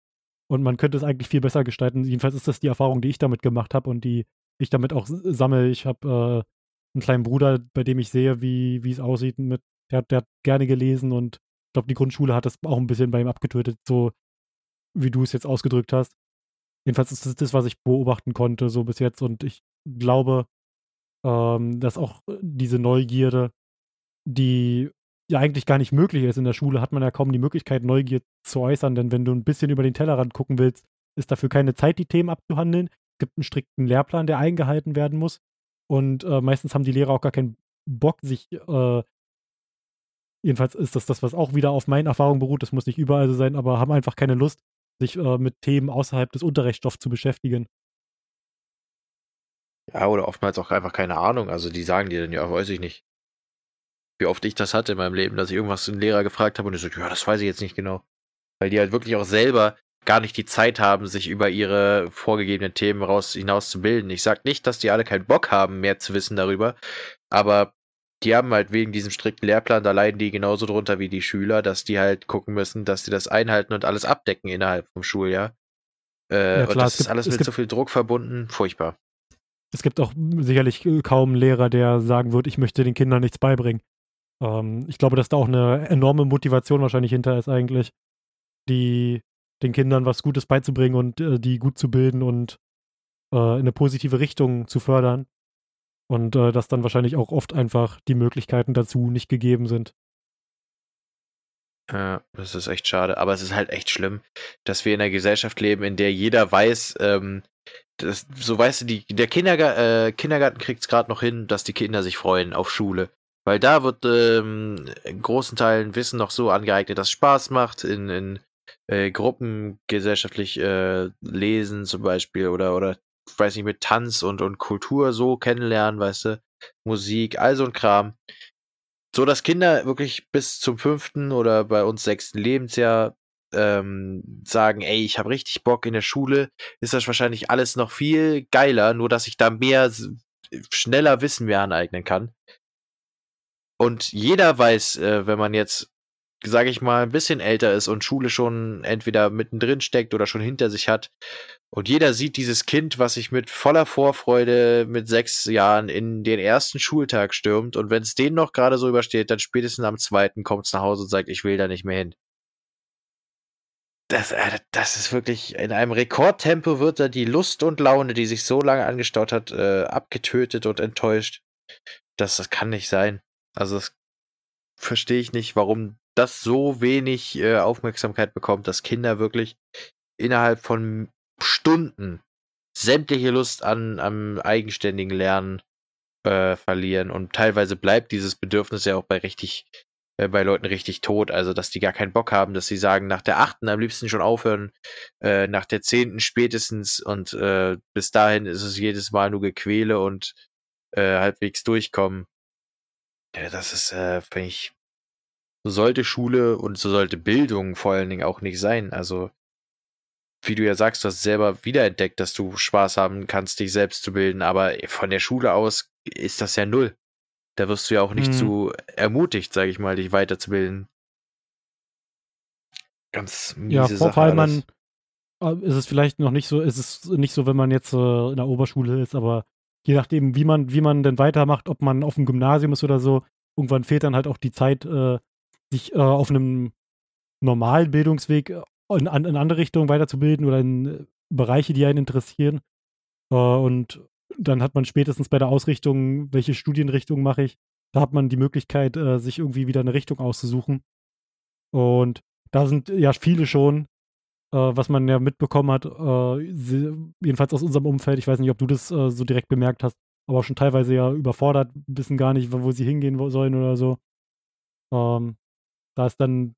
Und man könnte es eigentlich viel besser gestalten. Jedenfalls ist das die Erfahrung, die ich damit gemacht habe und die ich damit auch sammle. Ich habe äh, einen kleinen Bruder, bei dem ich sehe, wie, es aussieht. Mit, der, der hat gerne gelesen und ich glaube, die Grundschule hat das auch ein bisschen bei ihm abgetötet, so wie du es jetzt ausgedrückt hast. Jedenfalls ist das das, was ich beobachten konnte, so bis jetzt. Und ich glaube, ähm, dass auch äh, diese Neugierde, die ja eigentlich gar nicht möglich ist in der Schule, hat man ja kaum die Möglichkeit, Neugier zu äußern, denn wenn du ein bisschen über den Tellerrand gucken willst, ist dafür keine Zeit, die Themen abzuhandeln. Es gibt einen strikten Lehrplan, der eingehalten werden muss. Und äh, meistens haben die Lehrer auch gar keinen Bock, sich äh, jedenfalls ist das das, was auch wieder auf meinen Erfahrungen beruht, das muss nicht überall so sein, aber haben einfach keine Lust, sich äh, mit Themen außerhalb des Unterrichtsstoffs zu beschäftigen. Ja, oder oftmals auch einfach keine Ahnung. Also die sagen dir dann ja, weiß ich nicht. Wie oft ich das hatte in meinem Leben, dass ich irgendwas einen Lehrer gefragt habe und ich so, ja, das weiß ich jetzt nicht genau. Weil die halt wirklich auch selber gar nicht die Zeit haben, sich über ihre vorgegebenen Themen raus hinaus zu bilden. Ich sag nicht, dass die alle keinen Bock haben, mehr zu wissen darüber, aber die haben halt wegen diesem strikten Lehrplan, da leiden die genauso drunter wie die Schüler, dass die halt gucken müssen, dass sie das einhalten und alles abdecken innerhalb vom Schuljahr. Äh, ja, klar, und das ist gibt, alles mit so viel Druck verbunden, furchtbar. Es gibt auch sicherlich äh, kaum einen Lehrer, der sagen wird, ich möchte den Kindern nichts beibringen. Ähm, ich glaube, dass da auch eine enorme Motivation wahrscheinlich hinter ist eigentlich, die den Kindern was Gutes beizubringen und äh, die gut zu bilden und äh, in eine positive Richtung zu fördern. Und äh, dass dann wahrscheinlich auch oft einfach die Möglichkeiten dazu nicht gegeben sind. Ja, das ist echt schade. Aber es ist halt echt schlimm, dass wir in einer Gesellschaft leben, in der jeder weiß, ähm, das, so weißt du, die, der Kindergar äh, Kindergarten kriegt es gerade noch hin, dass die Kinder sich freuen auf Schule. Weil da wird ähm, in großen Teilen Wissen noch so angeeignet, dass es Spaß macht, in, in äh, Gruppen gesellschaftlich äh, lesen zum Beispiel oder, oder weiß nicht, mit Tanz und, und Kultur so kennenlernen, weißt du, Musik, all so ein Kram. So dass Kinder wirklich bis zum fünften oder bei uns sechsten Lebensjahr ähm, sagen, ey, ich habe richtig Bock in der Schule, ist das wahrscheinlich alles noch viel geiler, nur dass ich da mehr, schneller Wissen mir aneignen kann. Und jeder weiß, äh, wenn man jetzt, sage ich mal, ein bisschen älter ist und Schule schon entweder mittendrin steckt oder schon hinter sich hat, und jeder sieht dieses Kind, was sich mit voller Vorfreude mit sechs Jahren in den ersten Schultag stürmt. Und wenn es den noch gerade so übersteht, dann spätestens am zweiten kommt es nach Hause und sagt, ich will da nicht mehr hin das, äh, das ist wirklich in einem Rekordtempo wird da die Lust und Laune, die sich so lange angestaut hat, äh, abgetötet und enttäuscht. Das, das kann nicht sein. Also das verstehe ich nicht, warum das so wenig äh, Aufmerksamkeit bekommt, dass Kinder wirklich innerhalb von Stunden sämtliche Lust an am eigenständigen Lernen äh, verlieren und teilweise bleibt dieses Bedürfnis ja auch bei richtig äh, bei Leuten richtig tot. Also, dass die gar keinen Bock haben, dass sie sagen, nach der achten am liebsten schon aufhören, äh, nach der zehnten spätestens und äh, bis dahin ist es jedes Mal nur Gequäle und äh, halbwegs durchkommen. Ja, das ist, äh, finde ich, so sollte Schule und so sollte Bildung vor allen Dingen auch nicht sein. Also, wie du ja sagst, du hast selber wiederentdeckt, dass du Spaß haben kannst, dich selbst zu bilden, aber von der Schule aus ist das ja null. Da wirst du ja auch nicht hm. zu ermutigt, sage ich mal, dich weiterzubilden. Ganz miese Ja, vor, allem man, äh, ist es vielleicht noch nicht so, ist es nicht so, wenn man jetzt äh, in der Oberschule ist, aber je nachdem, wie man, wie man denn weitermacht, ob man auf dem Gymnasium ist oder so, irgendwann fehlt dann halt auch die Zeit, äh, sich äh, auf einem normalen Bildungsweg äh, in, in, andere Richtungen weiterzubilden oder in äh, Bereiche, die einen interessieren. und dann hat man spätestens bei der Ausrichtung, welche Studienrichtung mache ich, da hat man die Möglichkeit, äh, sich irgendwie wieder eine Richtung auszusuchen. Und da sind ja viele schon äh, was man ja mitbekommen hat, äh, jedenfalls aus unserem Umfeld, ich weiß nicht, ob du das äh, so direkt bemerkt hast, aber schon teilweise ja überfordert, wissen gar nicht, wo sie hingehen sollen oder so. Ähm, da ist dann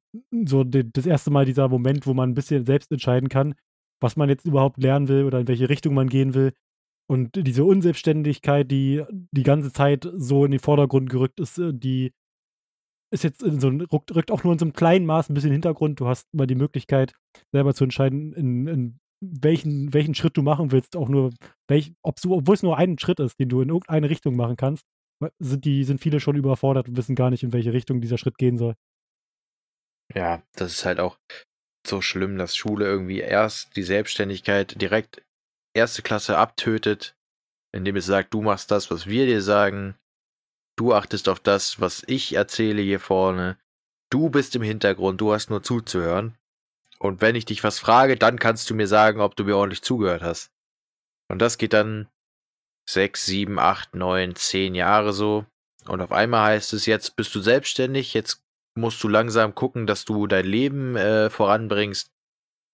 so die, das erste Mal dieser Moment, wo man ein bisschen selbst entscheiden kann, was man jetzt überhaupt lernen will oder in welche Richtung man gehen will. Und diese Unselbstständigkeit, die die ganze Zeit so in den Vordergrund gerückt ist, äh, die ist jetzt in so rückt, rückt auch nur in so einem kleinen Maß ein bisschen Hintergrund. Du hast immer die Möglichkeit, selber zu entscheiden, in, in welchen, welchen Schritt du machen willst, auch nur, welch, obwohl es nur ein Schritt ist, den du in irgendeine Richtung machen kannst, sind, die, sind viele schon überfordert und wissen gar nicht, in welche Richtung dieser Schritt gehen soll. Ja, das ist halt auch so schlimm, dass Schule irgendwie erst die Selbstständigkeit direkt erste Klasse abtötet, indem es sagt, du machst das, was wir dir sagen, du achtest auf das, was ich erzähle hier vorne, du bist im Hintergrund, du hast nur zuzuhören. Und wenn ich dich was frage, dann kannst du mir sagen, ob du mir ordentlich zugehört hast. Und das geht dann sechs, sieben, acht, neun, zehn Jahre so. Und auf einmal heißt es, jetzt bist du selbstständig, jetzt musst du langsam gucken, dass du dein Leben äh, voranbringst,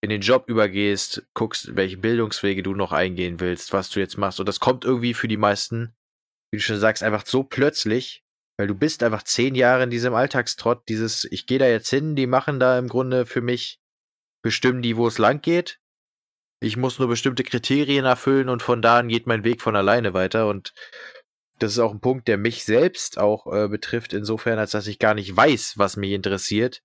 in den Job übergehst, guckst, welche Bildungswege du noch eingehen willst, was du jetzt machst. Und das kommt irgendwie für die meisten, wie du schon sagst, einfach so plötzlich, weil du bist einfach zehn Jahre in diesem Alltagstrott, dieses, ich gehe da jetzt hin, die machen da im Grunde für mich, bestimmen die, wo es lang geht. Ich muss nur bestimmte Kriterien erfüllen und von da an geht mein Weg von alleine weiter. Und das ist auch ein Punkt, der mich selbst auch äh, betrifft, insofern, als dass ich gar nicht weiß, was mich interessiert,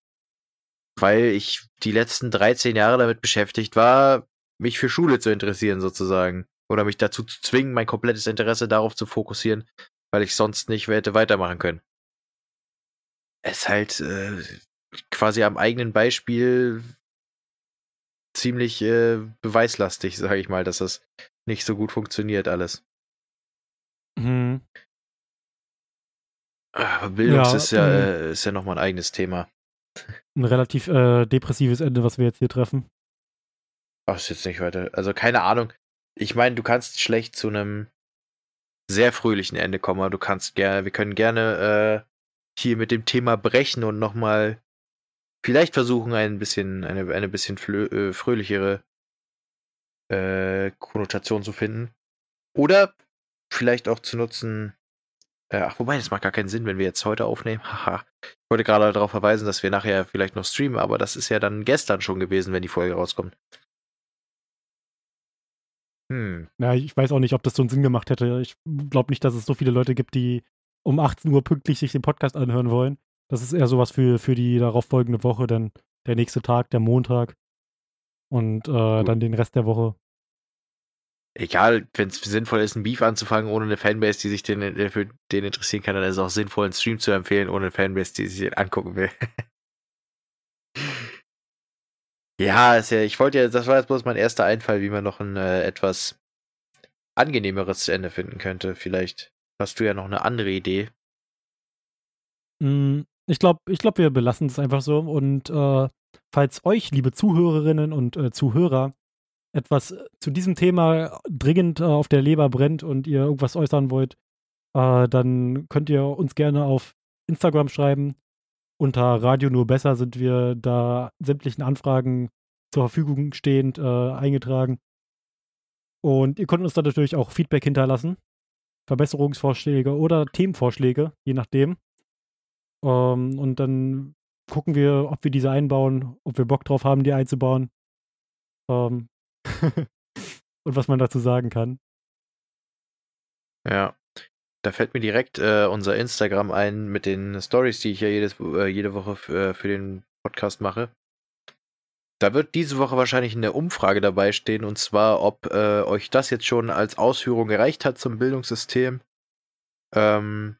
weil ich die letzten 13 Jahre damit beschäftigt war, mich für Schule zu interessieren, sozusagen. Oder mich dazu zu zwingen, mein komplettes Interesse darauf zu fokussieren, weil ich sonst nicht hätte weitermachen können. Es ist halt äh, quasi am eigenen Beispiel ziemlich äh, beweislastig, sage ich mal, dass das nicht so gut funktioniert alles. Mhm. Aber Bildung ja, ist ja, äh, ist ja nochmal ein eigenes Thema. Ein relativ äh, depressives Ende, was wir jetzt hier treffen. Ach, ist jetzt nicht weiter. Also keine Ahnung. Ich meine, du kannst schlecht zu einem sehr fröhlichen Ende kommen, aber du kannst gerne, wir können gerne äh, hier mit dem Thema brechen und nochmal vielleicht versuchen, ein bisschen, eine, eine bisschen äh, fröhlichere äh, Konnotation zu finden. Oder vielleicht auch zu nutzen. Äh, ach, wobei, das macht gar keinen Sinn, wenn wir jetzt heute aufnehmen. Haha. ich wollte gerade darauf verweisen, dass wir nachher vielleicht noch streamen, aber das ist ja dann gestern schon gewesen, wenn die Folge rauskommt. Hm. Ja, ich weiß auch nicht, ob das so einen Sinn gemacht hätte. Ich glaube nicht, dass es so viele Leute gibt, die um 18 Uhr pünktlich sich den Podcast anhören wollen. Das ist eher sowas für, für die darauf folgende Woche, dann der nächste Tag, der Montag und äh, dann den Rest der Woche egal, wenn es sinnvoll ist, ein Beef anzufangen ohne eine Fanbase, die sich den, äh, für den interessieren kann, dann ist es auch sinnvoll, einen Stream zu empfehlen ohne eine Fanbase, die sich den angucken will. ja, ist ja, ich wollte ja, das war jetzt bloß mein erster Einfall, wie man noch ein äh, etwas angenehmeres Ende finden könnte. Vielleicht hast du ja noch eine andere Idee. Mm, ich glaube, ich glaub, wir belassen es einfach so. Und äh, falls euch, liebe Zuhörerinnen und äh, Zuhörer, etwas äh, zu diesem Thema dringend äh, auf der Leber brennt und ihr irgendwas äußern wollt, äh, dann könnt ihr uns gerne auf Instagram schreiben. Unter Radio nur besser sind wir da sämtlichen Anfragen zur Verfügung stehend äh, eingetragen. Und ihr könnt uns da natürlich auch Feedback hinterlassen, Verbesserungsvorschläge oder Themenvorschläge, je nachdem. Ähm, und dann gucken wir, ob wir diese einbauen, ob wir Bock drauf haben, die einzubauen. Ähm, und was man dazu sagen kann. Ja. Da fällt mir direkt äh, unser Instagram ein mit den Stories, die ich ja jedes, äh, jede Woche für, äh, für den Podcast mache. Da wird diese Woche wahrscheinlich eine Umfrage dabei stehen, und zwar, ob äh, euch das jetzt schon als Ausführung gereicht hat zum Bildungssystem. Ähm,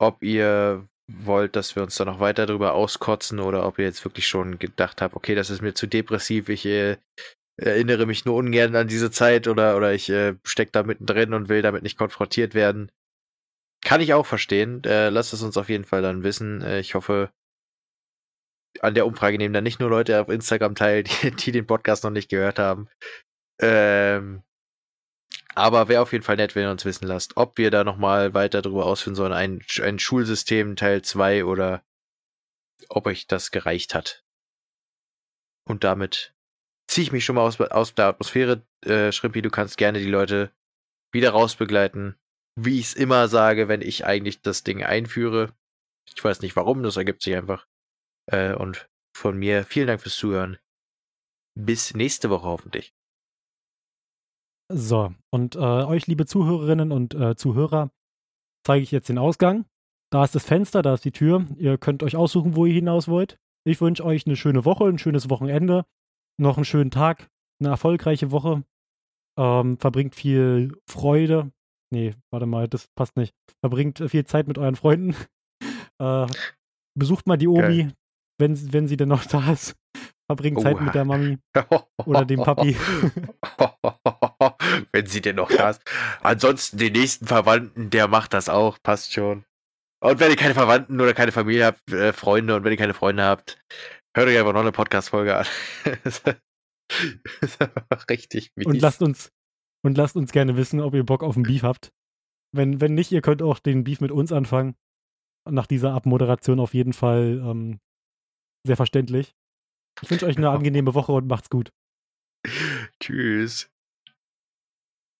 ob ihr wollt, dass wir uns da noch weiter drüber auskotzen oder ob ihr jetzt wirklich schon gedacht habt, okay, das ist mir zu depressiv, ich äh, erinnere mich nur ungern an diese Zeit oder, oder ich äh, stecke da mittendrin und will damit nicht konfrontiert werden. Kann ich auch verstehen. Äh, lasst es uns auf jeden Fall dann wissen. Äh, ich hoffe, an der Umfrage nehmen dann nicht nur Leute auf Instagram teil, die, die den Podcast noch nicht gehört haben. Ähm, aber wäre auf jeden Fall nett, wenn ihr uns wissen lasst, ob wir da nochmal weiter drüber ausführen sollen, ein, ein Schulsystem Teil 2 oder ob euch das gereicht hat. Und damit ziehe ich mich schon mal aus, aus der Atmosphäre. Äh, Schrimpi, du kannst gerne die Leute wieder rausbegleiten. Wie ich es immer sage, wenn ich eigentlich das Ding einführe. Ich weiß nicht warum, das ergibt sich einfach. Äh, und von mir vielen Dank fürs Zuhören. Bis nächste Woche hoffentlich. So, und äh, euch, liebe Zuhörerinnen und äh, Zuhörer, zeige ich jetzt den Ausgang. Da ist das Fenster, da ist die Tür. Ihr könnt euch aussuchen, wo ihr hinaus wollt. Ich wünsche euch eine schöne Woche, ein schönes Wochenende, noch einen schönen Tag, eine erfolgreiche Woche. Ähm, verbringt viel Freude. Nee, warte mal, das passt nicht. Verbringt viel Zeit mit euren Freunden. äh, besucht mal die Omi, wenn, wenn sie denn noch da ist. Verbringt Zeit mit der Mami oder dem Papi. wenn sie denn noch da ist. Ansonsten den nächsten Verwandten, der macht das auch, passt schon. Und wenn ihr keine Verwandten oder keine Familie habt, äh, Freunde und wenn ihr keine Freunde habt, hört euch einfach noch eine Podcast-Folge an. das ist einfach richtig mies. Und lasst uns, und lasst uns gerne wissen, ob ihr Bock auf ein Beef habt. Wenn, wenn nicht, ihr könnt auch den Beef mit uns anfangen. Nach dieser Abmoderation auf jeden Fall ähm, sehr verständlich. Ich wünsche euch eine angenehme Woche und macht's gut. Tschüss.